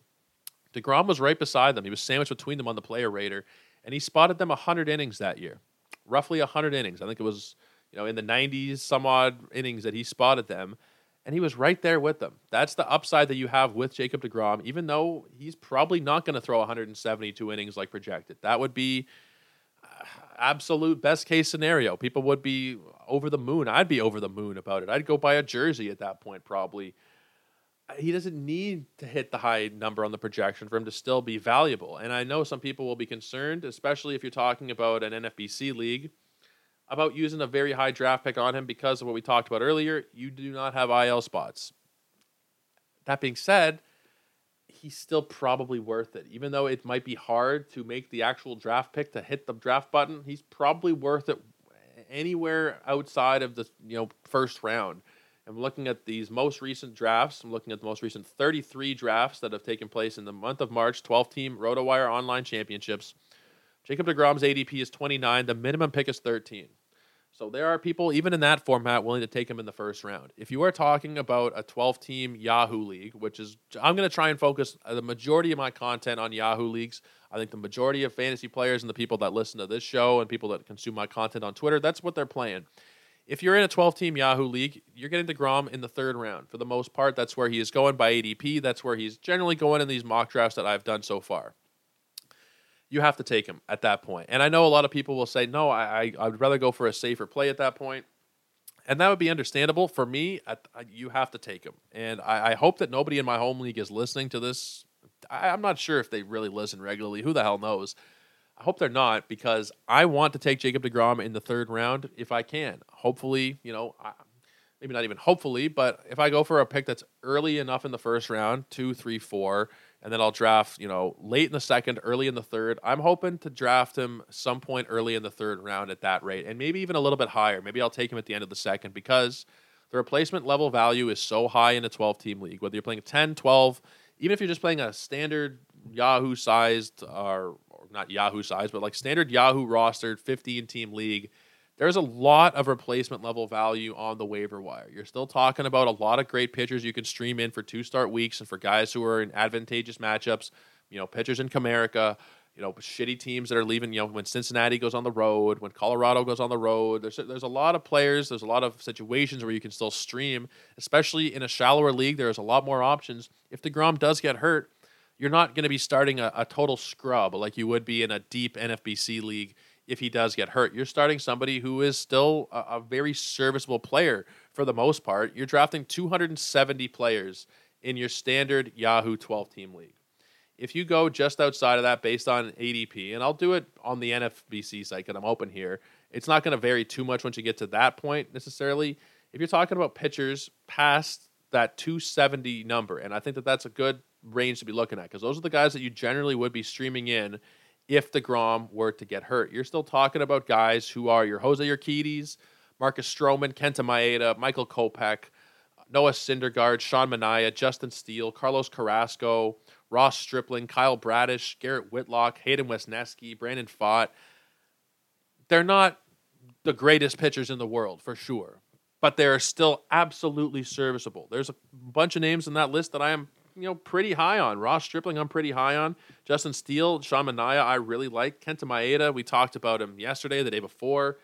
DeGrom was right beside them. He was sandwiched between them on the player rater, and he spotted them 100 innings that year. Roughly 100 innings. I think it was, you know, in the 90s, some odd innings that he spotted them and he was right there with them. That's the upside that you have with Jacob DeGrom, even though he's probably not going to throw 172 innings like projected. That would be uh, absolute best case scenario. People would be over the moon. I'd be over the moon about it. I'd go buy a jersey at that point, probably. He doesn't need to hit the high number on the projection for him to still be valuable. And I know some people will be concerned, especially if you're talking about an NFBC league about using a very high draft pick on him because of what we talked about earlier. You do not have IL spots. That being said, he's still probably worth it. Even though it might be hard to make the actual draft pick to hit the draft button, he's probably worth it anywhere outside of the you know first round. I'm looking at these most recent drafts. I'm looking at the most recent 33 drafts that have taken place in the month of March, 12 team RotoWire online championships. Jacob DeGrom's ADP is 29. The minimum pick is 13. So there are people, even in that format, willing to take him in the first round. If you are talking about a 12 team Yahoo League, which is, I'm going to try and focus the majority of my content on Yahoo Leagues. I think the majority of fantasy players and the people that listen to this show and people that consume my content on Twitter, that's what they're playing. If you're in a 12 team Yahoo League, you're getting DeGrom in the third round. For the most part, that's where he is going by ADP. That's where he's generally going in these mock drafts that I've done so far you have to take him at that point. And I know a lot of people will say, no, I, I would rather go for a safer play at that point. And that would be understandable. For me, I, you have to take him. And I, I, hope that nobody in my home league is listening to this. I, I'm not sure if they really listen regularly. Who the hell knows? I hope they're not because I want to take Jacob DeGrom in the third round if I can. Hopefully, you know, maybe not even hopefully, but if I go for a pick that's early enough in the first round, two, three, four, and then I'll draft, you know, late in the second, early in the third. I'm hoping to draft him some point early in the third round at that rate, and maybe even a little bit higher. Maybe I'll take him at the end of the second because the replacement level value is so high in a 12 team league. Whether you're playing 10, 12, even if you're just playing a standard Yahoo sized or, uh, not Yahoo size, but like standard Yahoo rostered 15 team league there's a lot of replacement level value on the waiver wire. You're still talking about a lot of great pitchers you can stream in for two start weeks and for guys who are in advantageous matchups, you know, pitchers in Comerica, you know, shitty teams that are leaving, you know, when Cincinnati goes on the road, when Colorado goes on the road. There's there's a lot of players, there's a lot of situations where you can still stream, especially in a shallower league, there's a lot more options. If the DeGrom does get hurt, you're not going to be starting a, a total scrub like you would be in a deep NFBC league if he does get hurt. You're starting somebody who is still a, a very serviceable player for the most part. You're drafting 270 players in your standard Yahoo 12 team league. If you go just outside of that based on ADP, and I'll do it on the NFBC site because I'm open here, it's not going to vary too much once you get to that point necessarily. If you're talking about pitchers past that 270 number, and I think that that's a good range to be looking at because those are the guys that you generally would be streaming in if DeGrom were to get hurt. You're still talking about guys who are your Jose Urquidy, Marcus Stroman, Kenta Maeda, Michael Kopech, Noah Syndergaard, Sean Manaea, Justin Steele, Carlos Carrasco, Ross Stripling, Kyle Bradish, Garrett Whitlock, Hayden Wesneski, Brandon Pfaadt. They're not the greatest pitchers in the world, for sure, but they're still absolutely serviceable. There's a bunch of names in that list that I am you know pretty high on. Ross Stripling, I'm pretty high on. Justin Steele, Sean I really like. Kenta Maeda, we talked about him yesterday, the day before,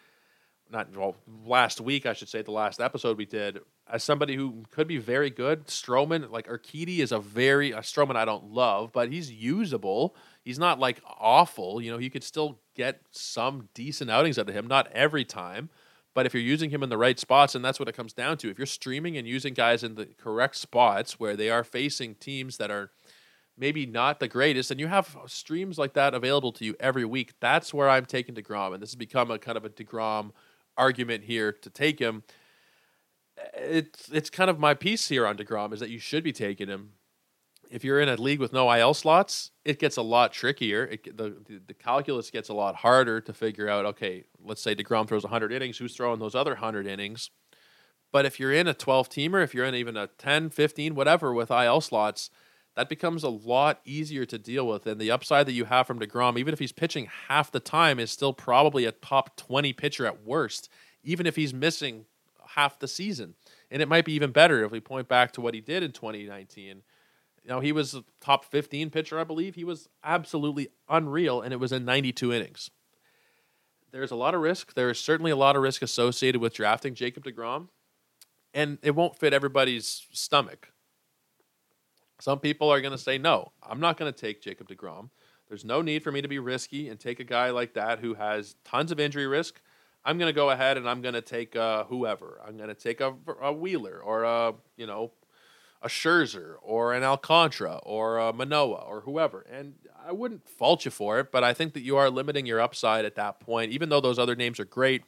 not well last week, I should say, the last episode we did. As somebody who could be very good, Stroman, like Urquidy is a very a Stroman I don't love, but he's usable. He's not like awful. You know, you could still get some decent outings out of him. Not every time. But if you're using him in the right spots, and that's what it comes down to, if you're streaming and using guys in the correct spots where they are facing teams that are maybe not the greatest, and you have streams like that available to you every week, that's where I'm taking DeGrom. And this has become a kind of a DeGrom argument here to take him. It's it's kind of my piece here on DeGrom is that you should be taking him if you're in a league with no IL slots, it gets a lot trickier. It, the, the, the calculus gets a lot harder to figure out. Okay, let's say Degrom throws 100 innings. Who's throwing those other 100 innings? But if you're in a 12 teamer, if you're in even a 10, 15, whatever with IL slots, that becomes a lot easier to deal with. And the upside that you have from DeGrom, even if he's pitching half the time, is still probably a top 20 pitcher at worst, even if he's missing half the season. And it might be even better if we point back to what he did in 2019. You know, he was a top 15 pitcher, I believe. He was absolutely unreal, and it was in 92 innings. There's a lot of risk. There is certainly a lot of risk associated with drafting Jacob DeGrom and it won't fit everybody's stomach. Some people are going to say, no, I'm not going to take Jacob DeGrom. There's no need for me to be risky and take a guy like that who has tons of injury risk. I'm going to go ahead and I'm going to take uh, whoever. I'm going to take a, a Wheeler or a, you know, a Scherzer or an Alcantara or a Manoah or whoever. And I wouldn't fault you for it, but I think that you are limiting your upside at that point, even though those other names are great.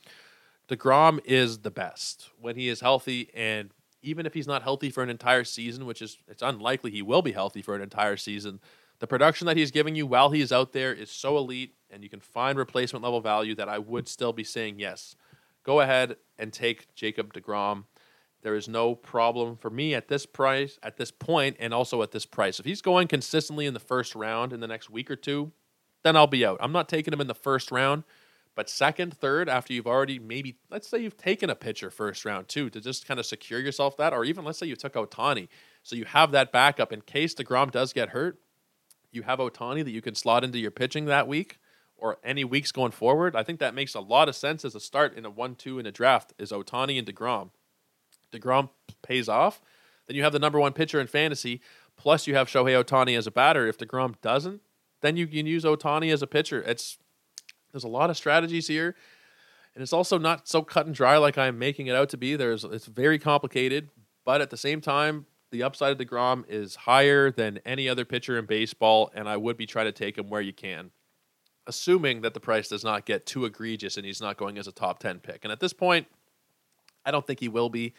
DeGrom is the best when he is healthy, and even if he's not healthy for an entire season, which is it's unlikely he will be healthy for an entire season, the production that he's giving you while he is out there is so elite, and you can find replacement level value that I would still be saying yes. Go ahead and take Jacob DeGrom. There is no problem for me at this price, at this point, and also at this price. If he's going consistently in the first round in the next week or two, then I'll be out. I'm not taking him in the first round but second, third, after you've already maybe, let's say you've taken a pitcher first round too, to just kind of secure yourself that, or even let's say you took Ohtani. So you have that backup in case DeGrom does get hurt. You have Ohtani that you can slot into your pitching that week or any weeks going forward. I think that makes a lot of sense as a start in a 1 2 in a draft is Ohtani and DeGrom. DeGrom pays off. Then you have the number one pitcher in fantasy, plus you have Shohei Ohtani as a batter. If DeGrom doesn't, then you can use Ohtani as a pitcher. It's there's a lot of strategies here, and it's also not so cut and dry like I'm making it out to be. There's it's very complicated, but at the same time, the upside of Degrom is higher than any other pitcher in baseball, and I would be trying to take him where you can, assuming that the price does not get too egregious and he's not going as a top ten pick. And at this point, I don't think he will be.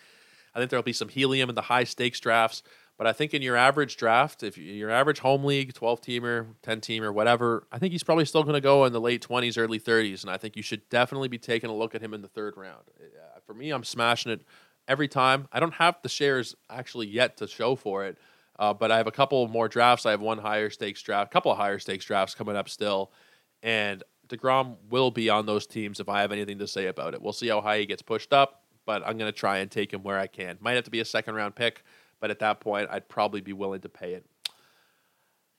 I think there'll be some helium in the high stakes drafts. But I think in your average draft, if your average home league, 12 teamer, 10 teamer, whatever, I think he's probably still going to go in the late 20s, early 30s. And I think you should definitely be taking a look at him in the third round. Uh, for me, I'm smashing it every time. I don't have the shares actually yet to show for it, uh, but I have a couple more drafts. I have one higher stakes draft, a couple of higher stakes drafts coming up still. And DeGrom will be on those teams if I have anything to say about it. We'll see how high he gets pushed up, but I'm going to try and take him where I can. Might have to be a second round pick but at that point, I'd probably be willing to pay it.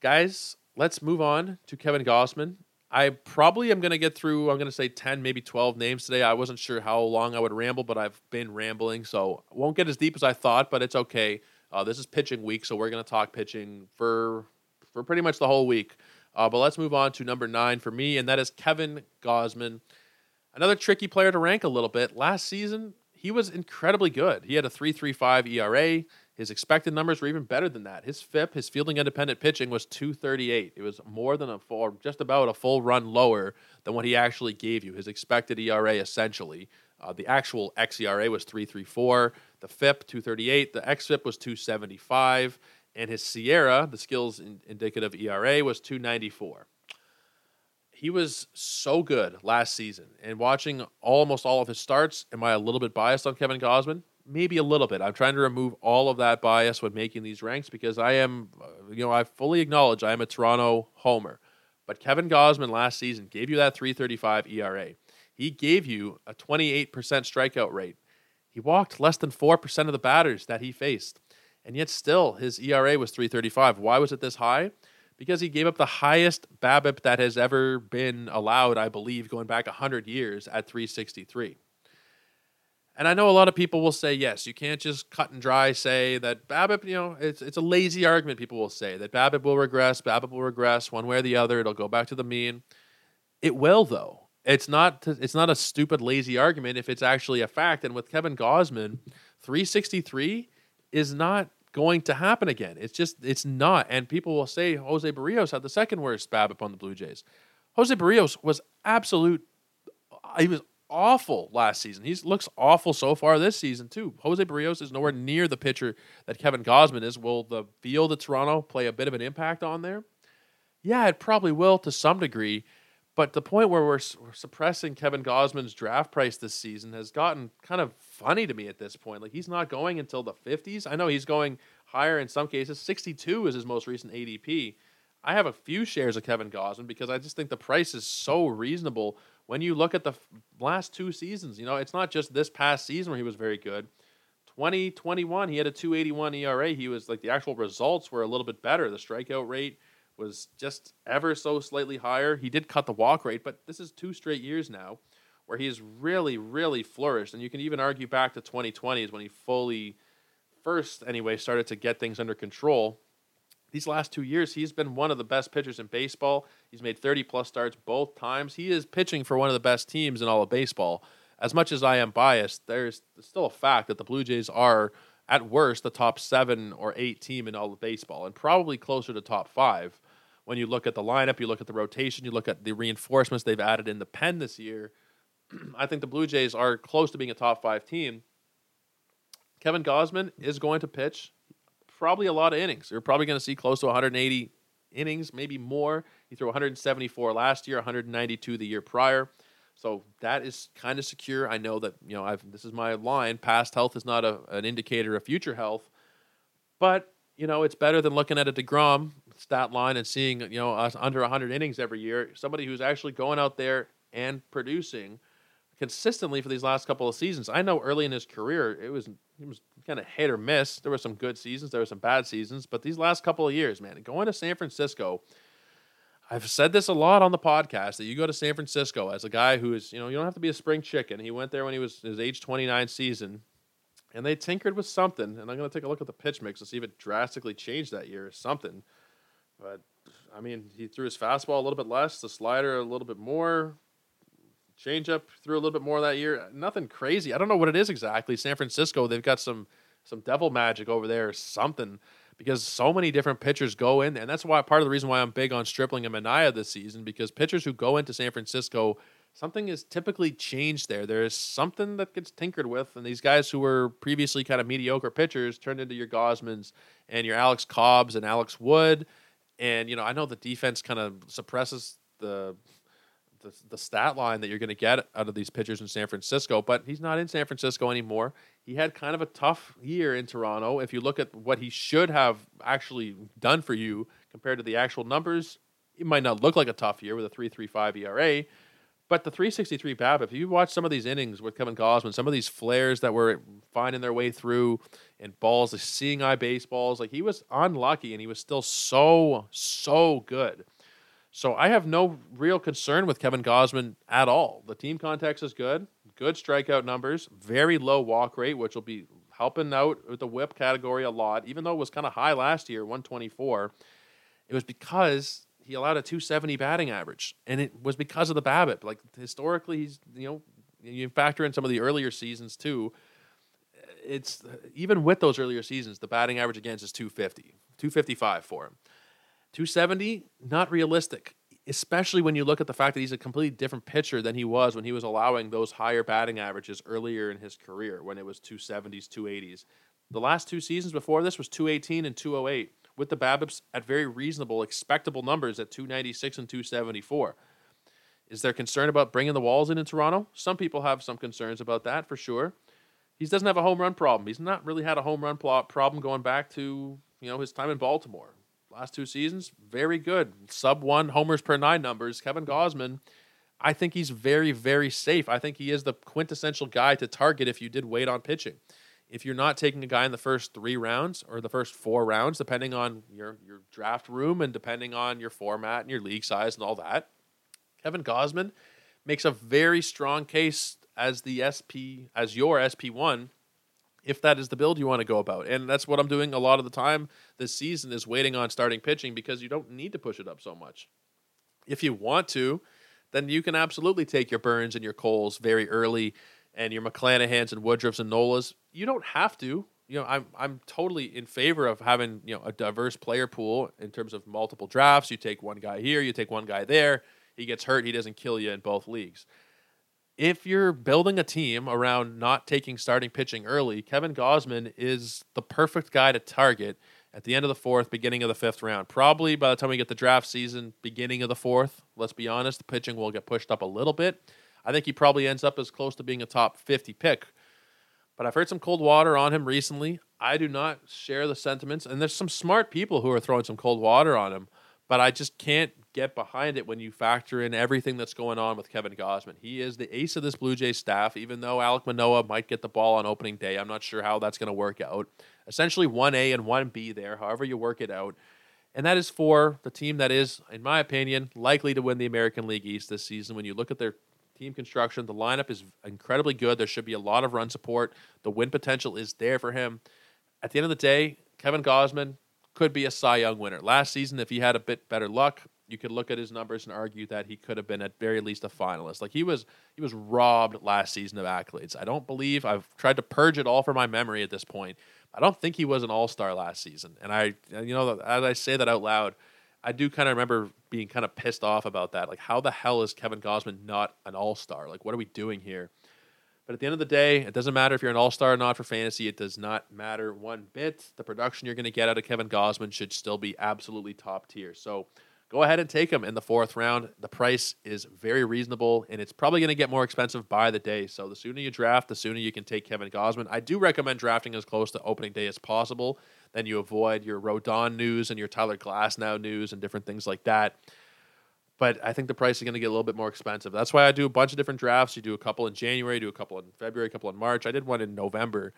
Guys, let's move on to Kevin Gausman. I probably am going to get through, I'm going to say 10, maybe 12 names today. I wasn't sure how long I would ramble, but I've been rambling, so won't get as deep as I thought, but it's okay. Uh, this is pitching week, so we're going to talk pitching for for pretty much the whole week. Uh, but let's move on to number nine for me, and that is Kevin Gausman. Another tricky player to rank a little bit. Last season, he was incredibly good. He had a 3.35 ERA. His expected numbers were even better than that. His FIP, his fielding independent pitching, was 238. It was more than a full, just about a full run lower than what he actually gave you. His expected ERA, essentially. Uh, the actual xERA was 334. The FIP, 238. The xFIP was 275. And his SIERA, the skills in, indicative ERA, was 294 he was so good last season. And watching almost all of his starts, am I a little bit biased on Kevin Gausman? maybe a little bit. I'm trying to remove all of that bias when making these ranks because I am, uh, you know, I fully acknowledge I am a Toronto homer. But Kevin Gausman last season gave you that 335 ERA. He gave you a 28% strikeout rate. He walked less than 4% of the batters that he faced. And yet still his ERA was 335. Why was it this high? Because he gave up the highest BABIP that has ever been allowed, I believe, going back 100 years at 363. And I know a lot of people will say, yes, you can't just cut and dry say that BABIP, you know, it's, it's a lazy argument. People will say that BABIP will regress, BABIP will regress one way or the other. It'll go back to the mean. It will, though. It's not, it's not a stupid, lazy argument if it's actually a fact. And with Kevin Gausman, 363 is not going to happen again. It's just, it's not. And people will say Jose Berrios had the second worst BABIP on the Blue Jays. Jose Berrios was absolute, he was awful last season. He looks awful so far this season too. Jose Berrios is nowhere near the pitcher that Kevin Gausman is. Will the field of Toronto play a bit of an impact on there? Yeah, it probably will to some degree. But the point where we're, we're suppressing Kevin Gausman's draft price this season has gotten kind of funny to me at this point. Like he's not going until the 50s. I know he's going higher in some cases. 62 is his most recent ADP. I have a few shares of Kevin Gausman because I just think the price is so reasonable when you look at the last two seasons. You know, it's not just this past season where he was very good. 2021, he had a 281 ERA. He was like the actual results were a little bit better. The strikeout rate was just ever so slightly higher. He did cut the walk rate, but this is two straight years now where he's really, really flourished. And you can even argue back to 2020 is when he fully, first anyway, started to get things under control. These last two years, he's been one of the best pitchers in baseball. He's made 30 plus starts both times. He is pitching for one of the best teams in all of baseball as much as I am biased, there's still a fact that the Blue Jays are at worst the top seven or eight team in all of baseball, and probably closer to top five. When you look at the lineup, you look at the rotation, you look at the reinforcements they've added in the pen this year. I think the Blue Jays are close to being a top five team. Kevin Gausman is going to pitch probably a lot of innings. You're probably going to see close to 180 innings, maybe more. He threw 174 last year, 192 the year prior. So that is kind of secure. I know that you know I've this is my line. Past health is not a, an indicator of future health, but you know it's better than looking at a Degrom stat line and seeing you know us under 100 innings every year. Somebody who's actually going out there and producing consistently for these last couple of seasons. I know early in his career it was he was kind of hit or miss. There were some good seasons, there were some bad seasons, but these last couple of years, man, going to San Francisco I've said this a lot on the podcast that you go to San Francisco as a guy who is, you know, you don't have to be a spring chicken. He went there when he was his age 29 season, and they tinkered with something. And I'm going to take a look at the pitch mix to see if it drastically changed that year or something. But I mean, he threw his fastball a little bit less, the slider a little bit more, changeup threw a little bit more that year. Nothing crazy. I don't know what it is exactly. San Francisco, they've got some some devil magic over there or something because so many different pitchers go in there. And that's why part of the reason why I'm big on Stripling and Manaea this season because pitchers who go into San Francisco, something is typically changed there. There is something that gets tinkered with, and these guys who were previously kind of mediocre pitchers turned into your Gausmans and your Alex Cobbs and Alex Wood. And you know, I know the defense kind of suppresses the the, the stat line that you're going to get out of these pitchers in San Francisco, but he's not in San Francisco anymore he had kind of a tough year in Toronto. If you look at what he should have actually done for you compared to the actual numbers, it might not look like a tough year with a 3.35 ERA. But the 363 BABIP, if you watch some of these innings with Kevin Gausman, some of these flares that were finding their way through and balls, the seeing eye baseballs, like he was unlucky and he was still so, so good. So I have no real concern with Kevin Gausman at all. The team context is good good strikeout numbers, very low walk rate, which will be helping out with the whip category a lot. Even though it was kind of high last year, 124, it was because he allowed a 270 batting average, and it was because of the BABIP. Like historically, he's you know you factor in some of the earlier seasons too. It's even with those earlier seasons, the batting average against is 250, 255 for him. 270, not realistic especially when you look at the fact that he's a completely different pitcher than he was when he was allowing those higher batting averages earlier in his career when it was 270s, 280s. The last two seasons before this was 218 and 208 with the BABIPs at very reasonable, expectable numbers at 296 and 274. Is there concern about bringing the walls in in Toronto? Some people have some concerns about that for sure. He doesn't have a home run problem. He's not really had a home run plot problem going back to you know his time in Baltimore last two seasons, very good. Sub one homers per nine numbers. Kevin Gausman, I think he's very, very safe. I think he is the quintessential guy to target if you did wait on pitching. If you're not taking a guy in the first three rounds or the first four rounds, depending on your, your draft room and depending on your format and your league size and all that, Kevin Gausman makes a very strong case as the SP, as your SP1 if that is the build you want to go about. And that's what I'm doing a lot of the time this season is waiting on starting pitching because you don't need to push it up so much. If you want to, then you can absolutely take your Burnes and your Coles very early and your McClanahans and Woodruffs and Nolas. You don't have to. You know, I'm I'm totally in favor of having, you know, a diverse player pool in terms of multiple drafts. You take one guy here, you take one guy there. He gets hurt, he doesn't kill you in both leagues if you're building a team around not taking starting pitching early, Kevin Gausman is the perfect guy to target. at the end of the fourth, beginning of the fifth round. Probably by the time we get the draft season, beginning of the fourth, let's be honest, the pitching will get pushed up a little bit. I think he probably ends up as close to being a top 50 pick. But I've heard some cold water on him recently. I do not share the sentiments, and there's some smart people who are throwing some cold water on him, but I just can't get behind it when you factor in everything that's going on with Kevin Gausman. He is the ace of this Blue Jays staff, even though Alek Manoah might get the ball on opening day. I'm not sure how that's going to work out. Essentially, 1A and 1B there, however you work it out. And that is for the team that is, in my opinion, likely to win the American League East this season. When you look at their team construction, the lineup is incredibly good. There should be a lot of run support. The win potential is there for him. At the end of the day, Kevin Gausman could be a Cy Young winner. Last season, if he had a bit better luck, you could look at his numbers and argue that he could have been at very least a finalist. Like he was he was robbed last season of accolades. I don't believe I've tried to purge it all from my memory at this point. I don't think he was an all-star last season. And I you know as I say that out loud, I do kind of remember being kind of pissed off about that. Like how the hell is Kevin Gausman not an all-star? Like what are we doing here? But at the end of the day, it doesn't matter if you're an all star or not for fantasy. It does not matter one bit. The production you're going to get out of Kevin Gausman should still be absolutely top tier. So go ahead and take him in the fourth round. The price is very reasonable, and it's probably going to get more expensive by the day. So the sooner you draft, the sooner you can take Kevin Gausman. I do recommend drafting as close to opening day as possible. Then you avoid your Rodon news and your Tyler Glasnow news and different things like that. But I think the price is going to get a little bit more expensive. That's why I do a bunch of different drafts. You do a couple in January, do a couple in February, a couple in March. I did one in November,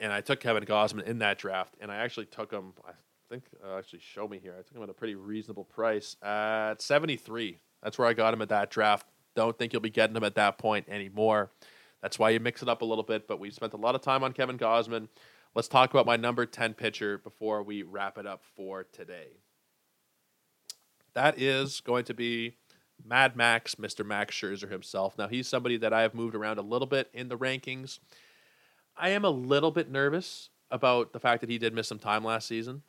and I took Kevin Gausman in that draft, and I actually took him. I think uh, actually show me here. I took him at a pretty reasonable price at 73. That's where I got him at that draft. Don't think you'll be getting him at that point anymore. That's why you mix it up a little bit. But we spent a lot of time on Kevin Gausman. Let's talk about my number 10 pitcher before we wrap it up for today. That is going to be Mad Max, Mr. Max Scherzer himself. Now, he's somebody that I have moved around a little bit in the rankings. I am a little bit nervous about the fact that he did miss some time last season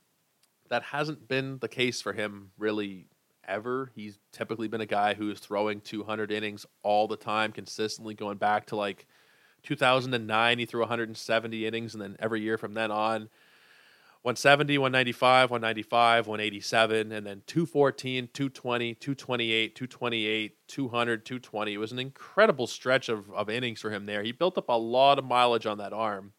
that hasn't been the case for him really ever. He's typically been a guy who is throwing 200 innings all the time, consistently going back to like 2009. He threw 170 innings, and then every year from then on, 170, 195, 195, 187, and then 214, 220, 228, 228, 200, 220. It was an incredible stretch of, of innings for him there. He built up a lot of mileage on that arm.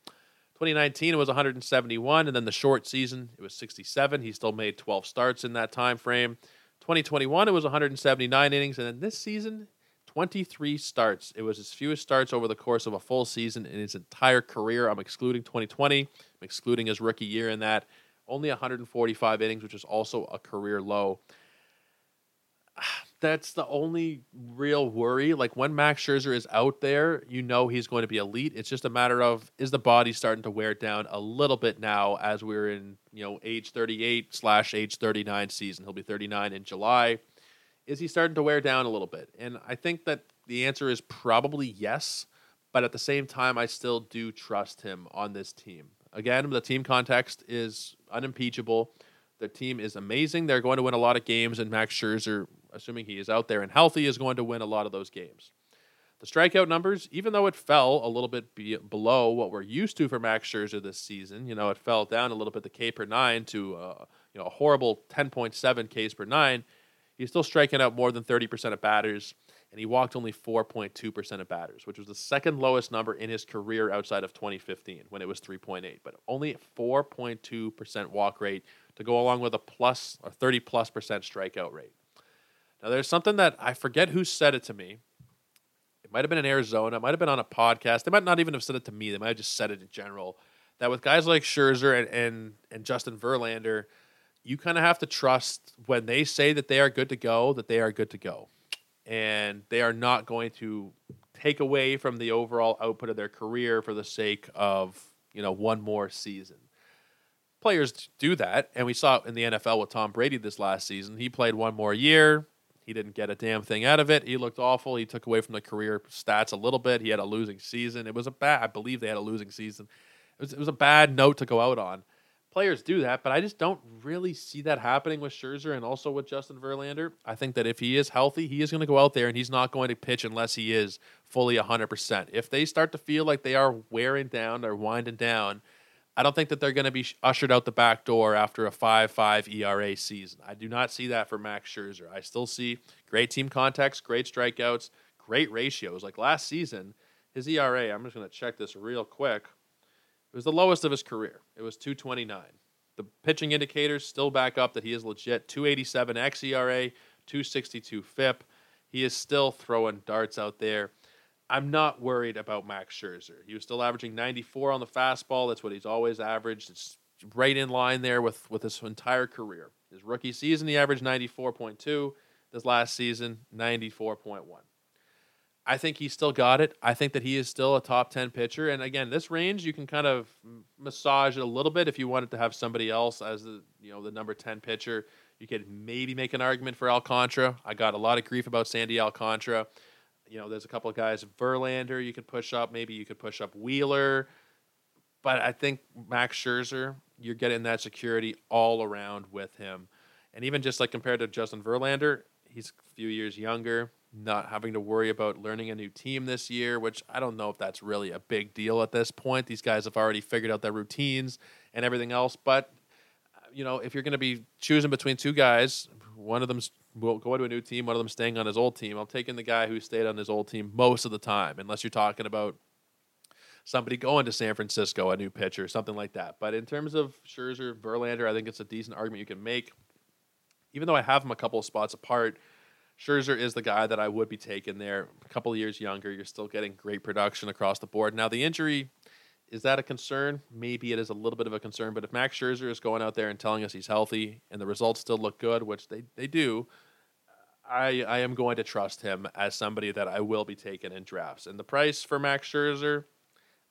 2019 it was 171 and then the short season it was 67 he still made 12 starts in that time frame. 2021 it was 179 innings and then this season 23 starts. It was his fewest starts over the course of a full season in his entire career. I'm excluding 2020 i'm excluding his rookie year in that. Only 145 innings which is also a career low that's the only real worry. Like when Max Scherzer is out there, you know he's going to be elite. It's just a matter of is the body starting to wear down a little bit now as we're in you know age 38 slash age 39 season. He'll be 39 in July. Is he starting to wear down a little bit? And I think that the answer is probably yes. But at the same time, I still do trust him on this team. Again, the team context is unimpeachable. The team is amazing. They're going to win a lot of games, and Max Scherzer assuming he is out there and healthy, is going to win a lot of those games. The strikeout numbers, even though it fell a little bit be- below what we're used to for Max Scherzer this season, you know, it fell down a little bit the K per nine to uh, you know a horrible 10.7 Ks per nine. He's still striking out more than 30% of batters, and he walked only 4.2% of batters, which was the second lowest number in his career outside of 2015 when it was 3.8. But only 4.2% walk rate to go along with a plus or 30 plus percent strikeout rate. Now, there's something that I forget who said it to me. It might have been in Arizona. It might have been on a podcast. They might not even have said it to me. They might have just said it in general. That with guys like Scherzer and and, and Justin Verlander, you kind of have to trust when they say that they are good to go, that they are good to go, and they are not going to take away from the overall output of their career for the sake of you know one more season players do that, and we saw it in the NFL with Tom Brady this last season. He played one more year. He didn't get a damn thing out of it. He looked awful. He took away from the career stats a little bit. He had a losing season. It was a bad. I believe they had a losing season. It was, it was a bad note to go out on. Players do that, but I just don't really see that happening with Scherzer and also with Justin Verlander. I think that if he is healthy, he is going to go out there and he's not going to pitch unless he is fully 100%. If they start to feel like they are wearing down or winding down, I don't think that they're going to be ushered out the back door after a 5 5 ERA season. I do not see that for Max Scherzer. I still see great team contacts, great strikeouts, great ratios. Like last season, his ERA, I'm just going to check this real quick. It was the lowest of his career. It was 229. The pitching indicators still back up that he is legit 287 xERA, 262 FIP. He is still throwing darts out there. I'm not worried about Max Scherzer. He was still averaging 94 on the fastball. That's what he's always averaged. It's right in line there with, with his entire career. His rookie season, he averaged 94.2. This last season, 94.1. I think he still got it. I think that he is still a top 10 pitcher. And again, this range, you can kind of massage it a little bit if you wanted to have somebody else as the, you know, the number 10 pitcher. You could maybe make an argument for Alcantara. I got a lot of grief about Sandy Alcantara you know, there's a couple of guys, Verlander, you could push up. Maybe you could push up Wheeler. But I think Max Scherzer, you're getting that security all around with him. And even just like compared to Justin Verlander, he's a few years younger, not having to worry about learning a new team this year, which I don't know if that's really a big deal at this point. These guys have already figured out their routines and everything else. But, you know, if you're going to be choosing between two guys, one of them's will go to a new team, one of them staying on his old team. I'm taking the guy who stayed on his old team most of the time, unless you're talking about somebody going to San Francisco, a new pitcher, something like that. But in terms of Scherzer, Verlander, I think it's a decent argument you can make. Even though I have them a couple of spots apart, Scherzer is the guy that I would be taking there. A couple of years younger, you're still getting great production across the board. Now, the injury is that a concern? Maybe it is a little bit of a concern, but if Max Scherzer is going out there and telling us he's healthy and the results still look good, which they, they do, I, I am going to trust him as somebody that I will be taking in drafts. And the price for Max Scherzer,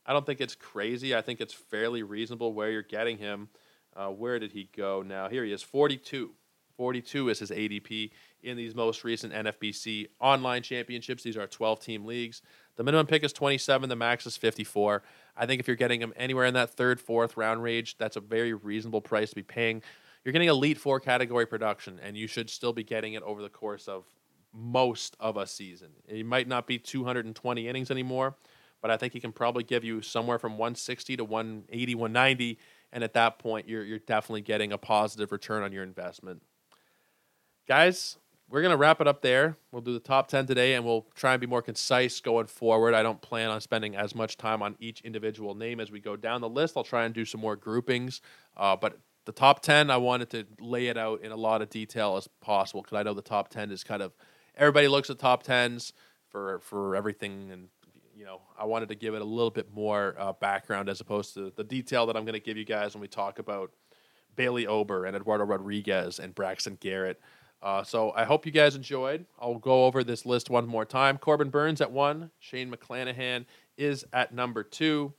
I don't think it's crazy. I think it's fairly reasonable where you're getting him. Uh, where did he go now? Here he is, 42. 42 is his ADP in these most recent NFBC online championships. These are 12 team leagues. The minimum pick is 27, the max is 54. I think if you're getting him anywhere in that third, fourth round range, that's a very reasonable price to be paying you're getting elite four category production, and you should still be getting it over the course of most of a season. It might not be 220 innings anymore, but I think he can probably give you somewhere from 160 to 180, 190, and at that point, you're you're definitely getting a positive return on your investment. Guys, we're gonna wrap it up there. We'll do the top 10 today, and we'll try and be more concise going forward. I don't plan on spending as much time on each individual name as we go down the list. I'll try and do some more groupings, uh, but the top 10 i wanted to lay it out in a lot of detail as possible because i know the top 10 is kind of everybody looks at top 10s for for everything and you know i wanted to give it a little bit more uh, background as opposed to the detail that i'm going to give you guys when we talk about bailey ober and eduardo rodriguez and braxton garrett. Uh, so i hope you guys enjoyed. I'll go over this list one more time. Corbin Burnes at one shane mcclanahan is at number two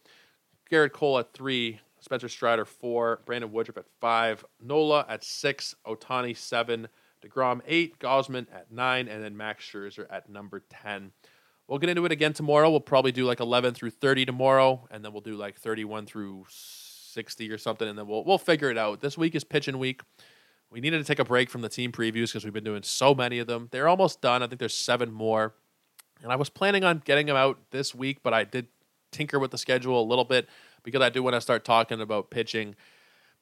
Gerrit Cole at three Spencer Strider four, Brandon Woodruff at five, Nola at six, Ohtani seven, DeGrom eight, Gausman at nine, and then Max Scherzer at number ten. We'll get into it again tomorrow. We'll probably do like eleven through thirty tomorrow, and then we'll do like thirty-one through sixty or something, and then we'll we'll figure it out. This week is pitching week. We needed to take a break from the team previews because we've been doing so many of them. They're almost done. I think there's seven more, and I was planning on getting them out this week, but I did tinker with the schedule a little bit because I do want to start talking about pitching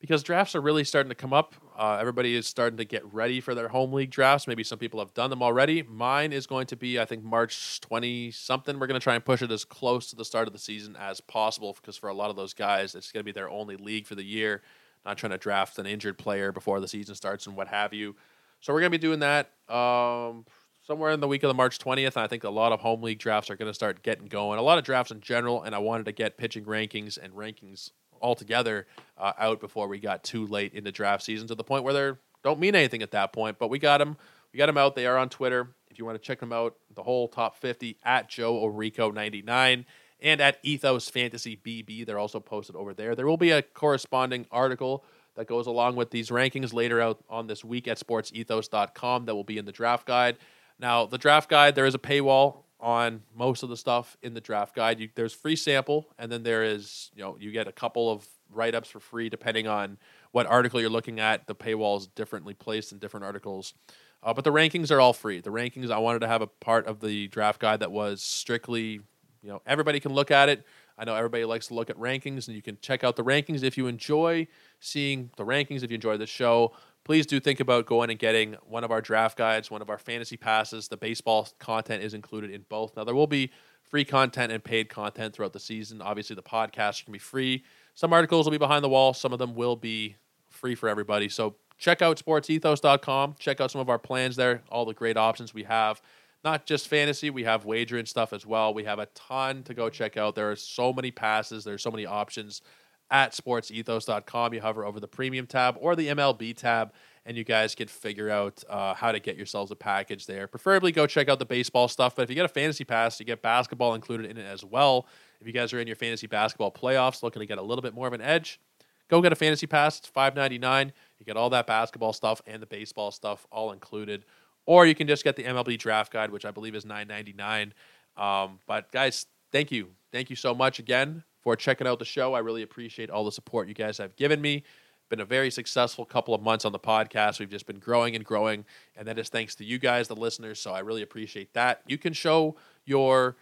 because drafts are really starting to come up. Uh, everybody is starting to get ready for their home league drafts. Maybe some people have done them already. Mine is going to be, I think, March 20 something. We're going to try and push it as close to the start of the season as possible because for a lot of those guys, it's going to be their only league for the year. Not trying to draft an injured player before the season starts and what have you. So we're going to be doing that. Um, somewhere in the week of the March 20th. And I think a lot of home league drafts are going to start getting going. A lot of drafts in general, and I wanted to get pitching rankings and rankings altogether uh, out before we got too late into draft season to the point where they don't mean anything at that point. But we got them. We got them out. They are on Twitter. If you want to check them out, the whole top 50 at Joe Orico 99 and at Ethos Fantasy BB. They're also posted over there. There will be a corresponding article that goes along with these rankings later out on this week at sportsethos.com that will be in the draft guide. Now, the draft guide, there is a paywall on most of the stuff in the draft guide. You, there's free sample, and then there is, you know, you get a couple of write ups for free depending on what article you're looking at. The paywall is differently placed in different articles. Uh, but the rankings are all free. The rankings, I wanted to have a part of the draft guide that was strictly you know everybody can look at it. I know everybody likes to look at rankings, and you can check out the rankings if you enjoy seeing the rankings. If you enjoy the show, please do think about going and getting one of our draft guides, one of our fantasy passes. The baseball content is included in both. Now there will be free content and paid content throughout the season. Obviously, the podcast can be free. Some articles will be behind the wall. Some of them will be free for everybody. So check out sportsethos.com. Check out some of our plans there, all the great options we have. Not just fantasy, we have wagering stuff as well. We have a ton to go check out. There are so many passes, there's so many options at sportsethos.com. You hover over the premium tab or the MLB tab, and you guys can figure out uh, how to get yourselves a package there. Preferably go check out the baseball stuff, but if you get a fantasy pass, you get basketball included in it as well. If you guys are in your fantasy basketball playoffs looking to get a little bit more of an edge, go get a fantasy pass. It's five ninety nine. You get all that basketball stuff and the baseball stuff all included. Or you can just get the MLB draft guide, which I believe is nine ninety nine. Um, but guys, thank you, thank you so much again for checking out the show. I really appreciate all the support you guys have given me. Been a very successful couple of months on the podcast. We've just been growing and growing, and that is thanks to you guys, the listeners. So I really appreciate that. You can show your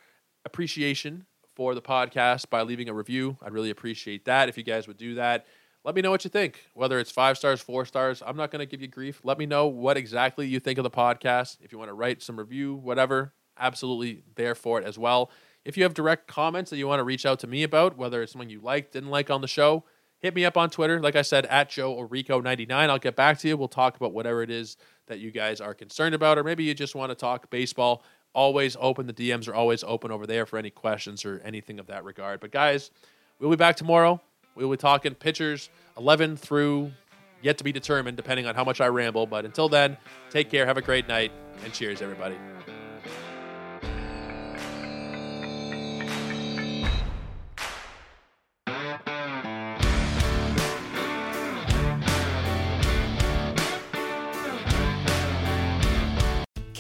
appreciation for the podcast by leaving a review. I'd really appreciate that if you guys would do that. Let me know what you think, whether it's five stars, four stars. I'm not going to give you grief. Let me know what exactly you think of the podcast. If you want to write some review, whatever, absolutely there for it as well. If you have direct comments that you want to reach out to me about, whether it's something you liked, didn't like on the show, hit me up on Twitter. Like I said, at Joe Orico99. I'll get back to you. We'll talk about whatever it is that you guys are concerned about, or maybe you just want to talk baseball always open. The DMs are always open over there for any questions or anything of that regard. But guys, we'll be back tomorrow. We'll be talking pitchers 11 through yet to be determined, depending on how much I ramble. But until then, take care, have a great night, and cheers, everybody.